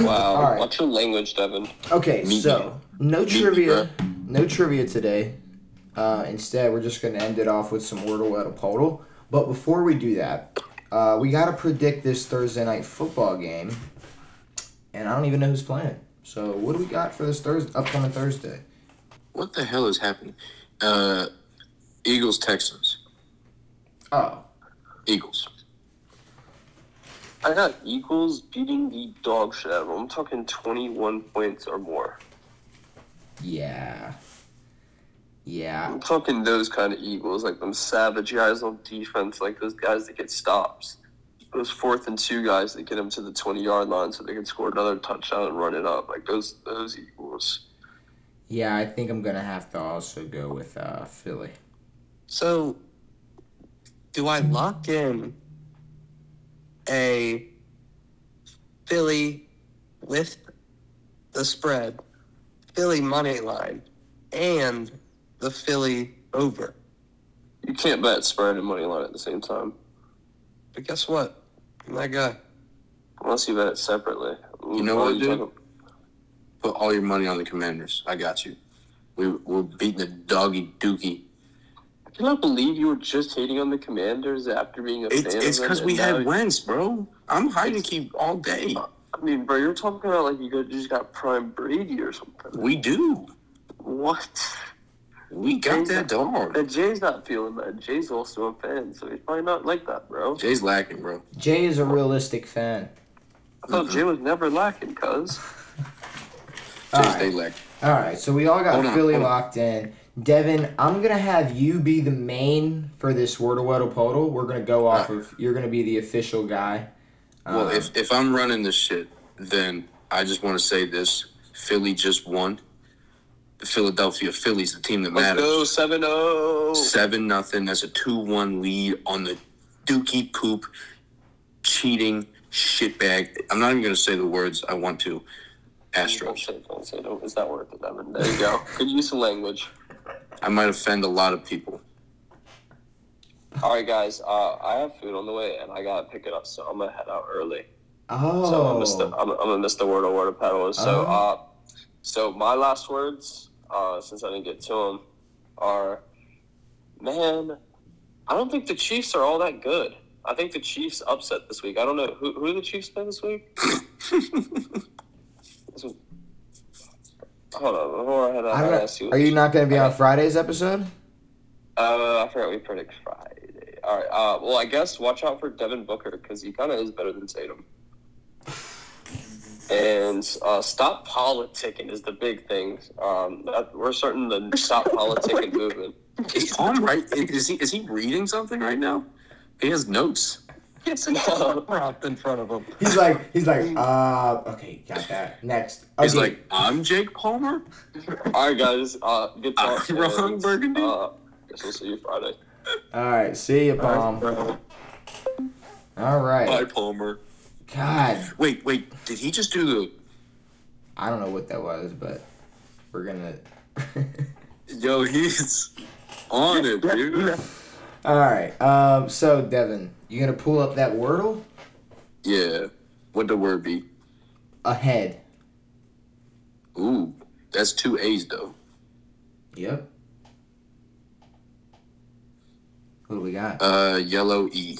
Wow, All right. watch your language, Devan. Okay, Me- so no me, trivia, no trivia today. Uh, instead, we're just gonna end it off with some wordle at a Poeltl. But before we do that, uh, we gotta predict this Thursday night football game, and I don't even know who's playing. So what do we got for this Thursday, upcoming Thursday? What the hell is happening? Uh, Eagles, Texans. Oh, Eagles. I got Eagles beating the dog shit out of them. I'm talking 21 points or more. yeah, yeah. I'm talking those kind of Eagles, like them savage guys on defense, like those guys that get stops. Those fourth and two guys that get them to the 20 yard line so they can score another touchdown and run it up. Like those those Eagles. Yeah, I think I'm gonna have to also go with uh, Philly. So, do I lock in a Philly with the spread, Philly money line, and the Philly over? You can't bet spread and money line at the same time. But guess what? I'm that guy. Unless you bet it separately. You know what, you dude? talking- Put all your money on the Commanders. I got you. We, we're beating the doggy dookie. I cannot believe you were just hating on the Commanders after being a It's fan it's of them, because we had wins, bro. I'm hide and keep all day. I mean, bro, you're talking about like you got- just got prime Brady or something. We do. What? We got that dog. And Jay's not feeling that. Jay's also a fan, so he's probably not like that, bro. Jay's lacking, bro. Jay is a realistic fan. I thought Jay was never lacking, cuz. [LAUGHS] All Jay's right. they lack. All right, so we all got Hold Philly on. locked in. Devan, I'm gonna have you be the main for this Wordle Weddle Poeltl. We're gonna go off of you're gonna be the official guy. Well, Um, if if I'm running this shit, then I just want to say this: Philly just won. The Philadelphia Phillies, the team that Let's matters. go 7 0. Seven nothing. That's a two one lead on the Dookie poop cheating shitbag. I'm not even gonna say the words I want to. Don't Astros. say, don't say, don't. It's not worth it. There you go. [LAUGHS] Good use of language. I might offend a lot of people. All right, guys. Uh, I have food on the way, and I gotta pick it up, so I'm gonna head out early. oh, So I'm gonna miss the, I'm, I'm gonna miss the word or word of pedal. So, Oh. uh, so my last words, uh, since I didn't get to them, are, man, I don't think the Chiefs are all that good. I think the Chiefs upset this week. I don't know who who the Chiefs play this week. [LAUGHS] This was- Hold on, before I head out, I I don't gotta know. see what Are you not gonna be on Friday's episode? uh, I forgot we predict Friday. All right. Uh, well, I guess watch out for Devin Booker because he kind of is better than Tatum. [LAUGHS] And uh, stop politicking is the big thing. Um, we're starting the stop [LAUGHS] politicking movement. Is Tom right? Is he is he reading something right now? He has notes. Yes, and propped in front of him. He's like, he's like, uh, okay, got that. Next, He's like, I'm Jake Palmer. All right, guys. Uh, good talk. I'm Ron and, Burgundy. Uh, guess we'll see you Friday. all right, see you, Palm. All right, Bye, Palmer. God, Wait, wait. Did he just do the? I don't know what that was, but we're gonna. [LAUGHS] Yo, he's on it, dude. all right, um, so Devan, you gonna pull up that Wordle Yeah. What the word be? ahead? Ooh, that's two A's though. Yep. What do we got? Uh, yellow E.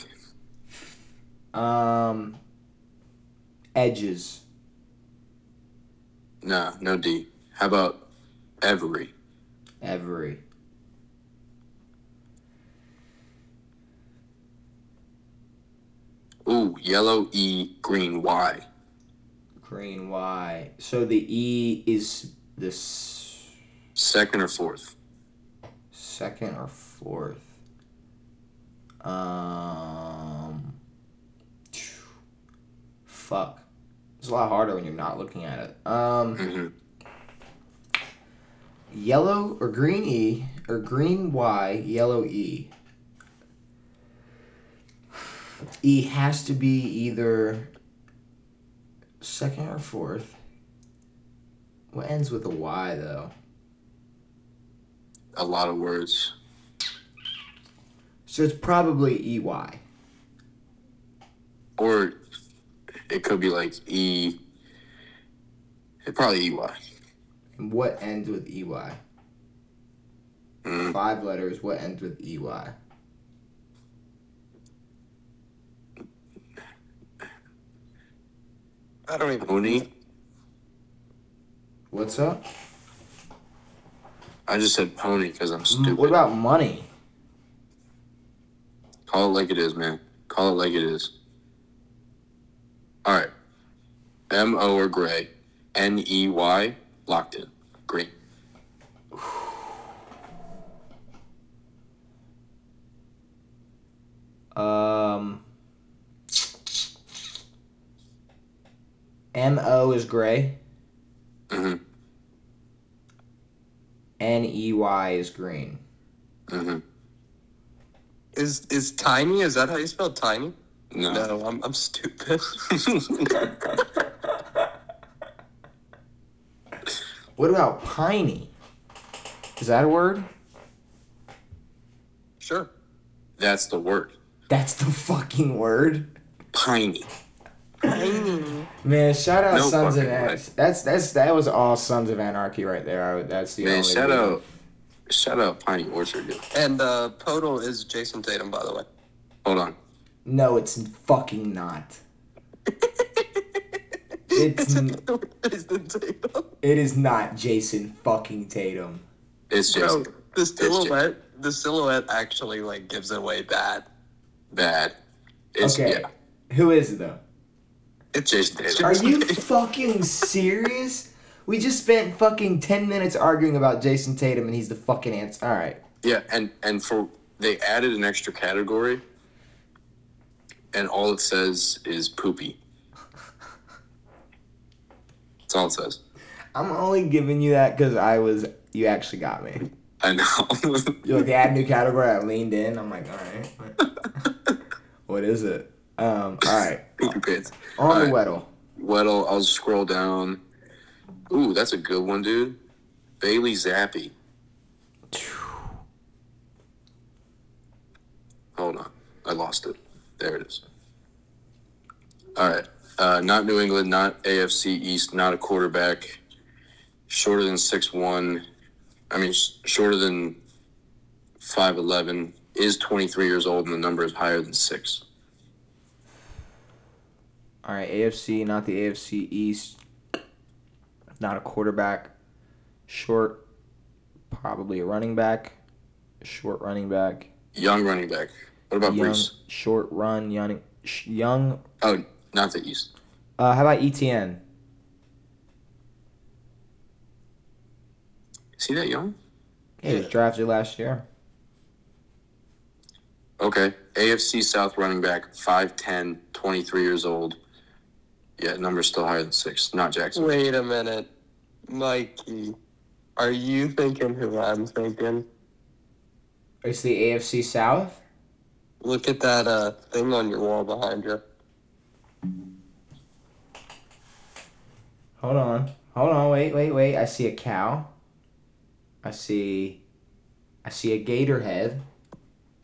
Um, edges. Nah, no D. How about Every? Every. Ooh, yellow E, green Y. Green Y. So the E is this Second or fourth? second or fourth. Um. Fuck. It's a lot harder when you're not looking at it. Um. hmm Yellow or green E or green Y, yellow E. E has to be either second or fourth. What ends with a Y though? A lot of words. So it's probably EY. Or it could be like E. It probably E Y. And what ends with EY? Mm. Five letters, what ends with EY? I don't even. Pony. What's up? I just said pony because I'm stupid. What about money? Call it like it is, man. Call it like it is. All right. M O or gray. N E Y. Locked in. Green. Um, M O is gray. hmm N E Y is green. hmm Is is tiny? Is that how you spell tiny? No. No, I'm I'm stupid. [LAUGHS] What about piney? Is that a word? sure. That's the word. That's the fucking word. Piney. Tiny. Man, shout out No Sons of. Anarchy. That's that's that was all Sons of Anarchy right there. I that's the Man, only shout reason. out. Shout out Piney Orchard. Dude. And uh, Poeltl is Jayson Tatum, by the way. Hold on. No, it's fucking not. It's n- [LAUGHS] Jayson Tatum. it is not Jayson fucking Tatum. It's Bro, the silhouette, the silhouette actually like gives away bad. Bad. It's, okay, Yeah. who is it though? It's Jayson Tatum. Are you fucking serious? We just spent fucking ten minutes arguing about Jayson Tatum, and he's the fucking answer. All right. Yeah, and and for they added an extra category, and all it says is poopy. That's all it says. I'm only giving you that because I was. You actually got me. I know. [LAUGHS] You're like, they add new category. I leaned in. I'm like, all right. what [LAUGHS] is it? Um. All right. [LAUGHS] poopy pants. On the All Weddle. Weddle, I'll scroll down. Ooh, that's a good one, dude. Bailey Zappe. Hold on. I lost it. There it is. All right. Uh, not New England, not AFC East, not a quarterback. Shorter than six one. I mean, sh- shorter than 5'11. Is 23 years old, and the number is higher than six. All right. AFC, not the AFC East. Not a quarterback. Short. Probably a running back. Short running back. Young running back. What about young, Bruce? short run, young, young. Oh, not the East. Uh, how about ETN? Is he that young? Yeah, he was drafted last year. Okay. AFC South running back, 5'10, 23 years old. Yeah, number's still higher than six. Not Jackson. Wait a minute, Mikey. Are you thinking who I'm thinking? It's the AFC South. Look at that uh, thing on your wall behind you. Hold on. Hold on. Wait, wait, wait. I see a cow. I see. I see a gator head.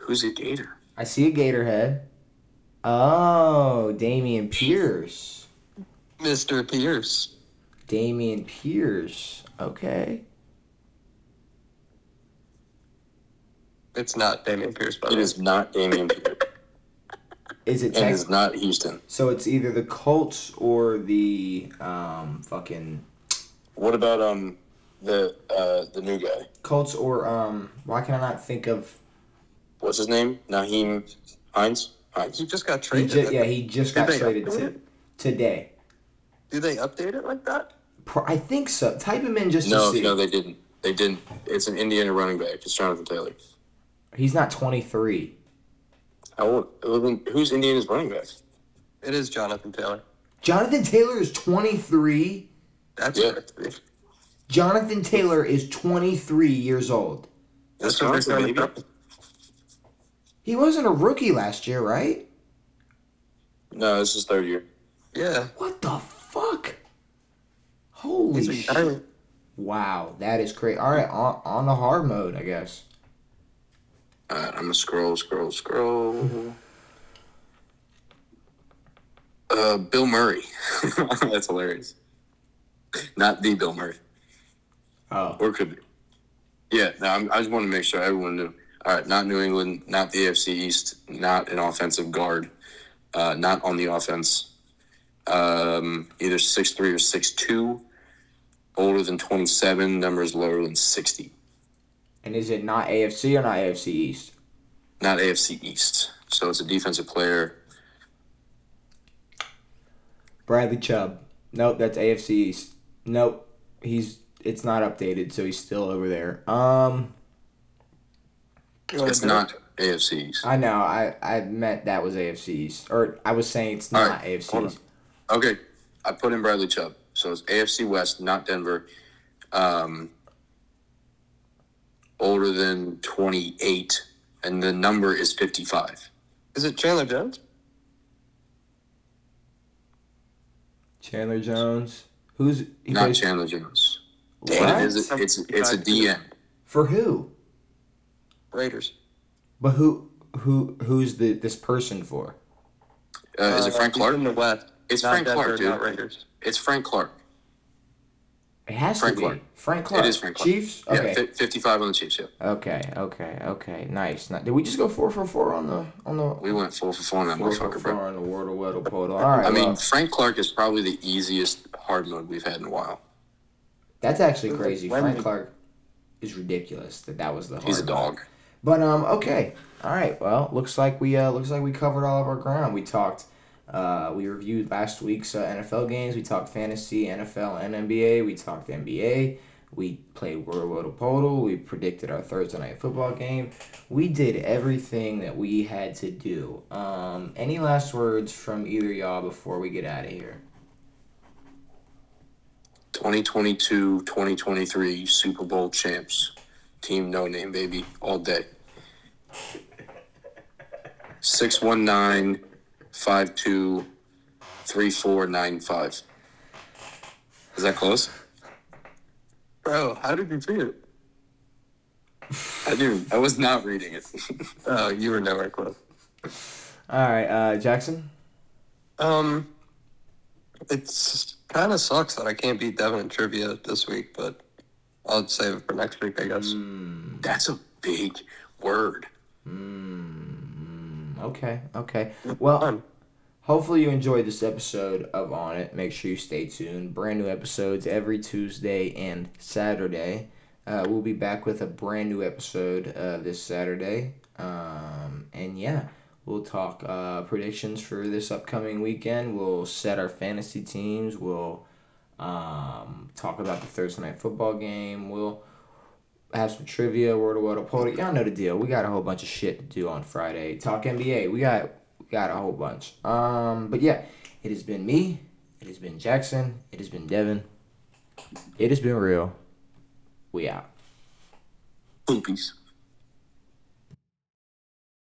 Who's a Gator? I see a gator head. Oh, Dameon Pierce. Mr. Pierce. Dameon Pierce. Okay. It's not Dameon Pierce, by the It way. is not Dameon Pierce. [LAUGHS] Is it and tech- it's not Houston. so it's either the Colts or the um fucking What about um the uh the new guy? Colts or um why can I not think of What's his name? Nyheim Hines. Hines. He just got he traded. ju- yeah, he just Did got they traded update to, it? today. Do they update it like that? Pro- I think so. Type him in just No, to see. no, they didn't. They didn't. It's an Indiana running back. It's Jonathan Taylor. He's not 23. How old? well, then Who's Indiana's running back? It is Jonathan Taylor. Jonathan Taylor is 23. That's Yeah. correct. Jonathan Taylor is 23 years old. That's what they're Wisconsin, trying to baby. He wasn't a rookie last year, right? No, this is third year. Yeah. What the fuck? Holy shit. Wow, that is crazy. All right, on, on the hard mode, I guess. Uh, I'm gonna scroll, scroll, scroll. Uh, Bill Murray. [LAUGHS] That's hilarious. Not the Bill Murray, Oh, or could be. Yeah, no, I'm, I just want to make sure everyone knew. All right, not New England, not the AFC East, not an offensive guard, uh, not on the offense. Um, either six three or six two. Older than 27, numbers lower than 60. And is it not AFC or not AFC East? Not AFC East. So it's a defensive player. Bradley Chubb. Nope, that's AFC East. Nope, he's it's not updated, so he's still over there. Um, It's not AFC East. I know. I I meant that was AFC East, or I was saying it's not right, AFC. East. Okay, I put in Bradley Chubb. So it's AFC West, not Denver. Um, older than 28, and the number is 55. Is it Chandler Jones? Chandler Jones. Who's he Not plays Chandler Jones. What? But it is. A, it's it's a DN. for who? Raiders. But who who who's the this person for? Uh, is it Frank he's Clark? In the West. It's Not Frank Denver, Clark, dude. Not Raiders. It's Frank Clark. It has Frank to be Clark. Frank Clark. It is Frank Clark. Chiefs. Okay. Yeah, fi 55 on the Chiefs. Yeah, okay. Okay. Okay. Nice. Ni- Did we just go four for four on the on the we went four for four on that four for four bro. on the Wordle Weddle Podle? All right. I mean, well, Frank Clark is probably the easiest hard mode we've had in a while. that's actually crazy. like Frank Wendy? Clark is ridiculous that that was the. He's a hard one. dog. But um, okay, all right. Well, looks like we uh looks like we covered all of our ground. We talked, uh, we reviewed last week's uh, NFL games. We talked fantasy, NFL, and NBA. We talked NBA. We played World War Podal. We predicted our Thursday night football game. We did everything that we had to do. Um, any last words from either y'all before we get out of here? 2022 2023 Super Bowl champs. Team No Name, baby, all day. [LAUGHS] 619 52 3495. Is that close? Bro, how did you see it? I do. I was not reading it. [LAUGHS] Oh, you were nowhere close. All right, uh, Jackson. Um, it's kind of sucks that I can't beat Devan in trivia this week, but I'll save it for next week, I guess. Mm, That's a big word. mm, okay, okay. Well. Hopefully you enjoyed this episode of On It. Make sure you stay tuned. Brand new episodes every Tuesday and Saturday. Uh, we'll be back with a brand new episode uh, this Saturday. Um, and yeah, we'll talk uh, predictions for this upcoming weekend. We'll set our fantasy teams. We'll um, talk about the Thursday night football game. We'll have some trivia, word of word, podium. Y'all know the deal. We got a whole bunch of shit to do on Friday. Talk NBA. We got we got a whole bunch. Um, but yeah, it has been me. It has been Jackson. It has been Devan. It has been real. We out. Poopies.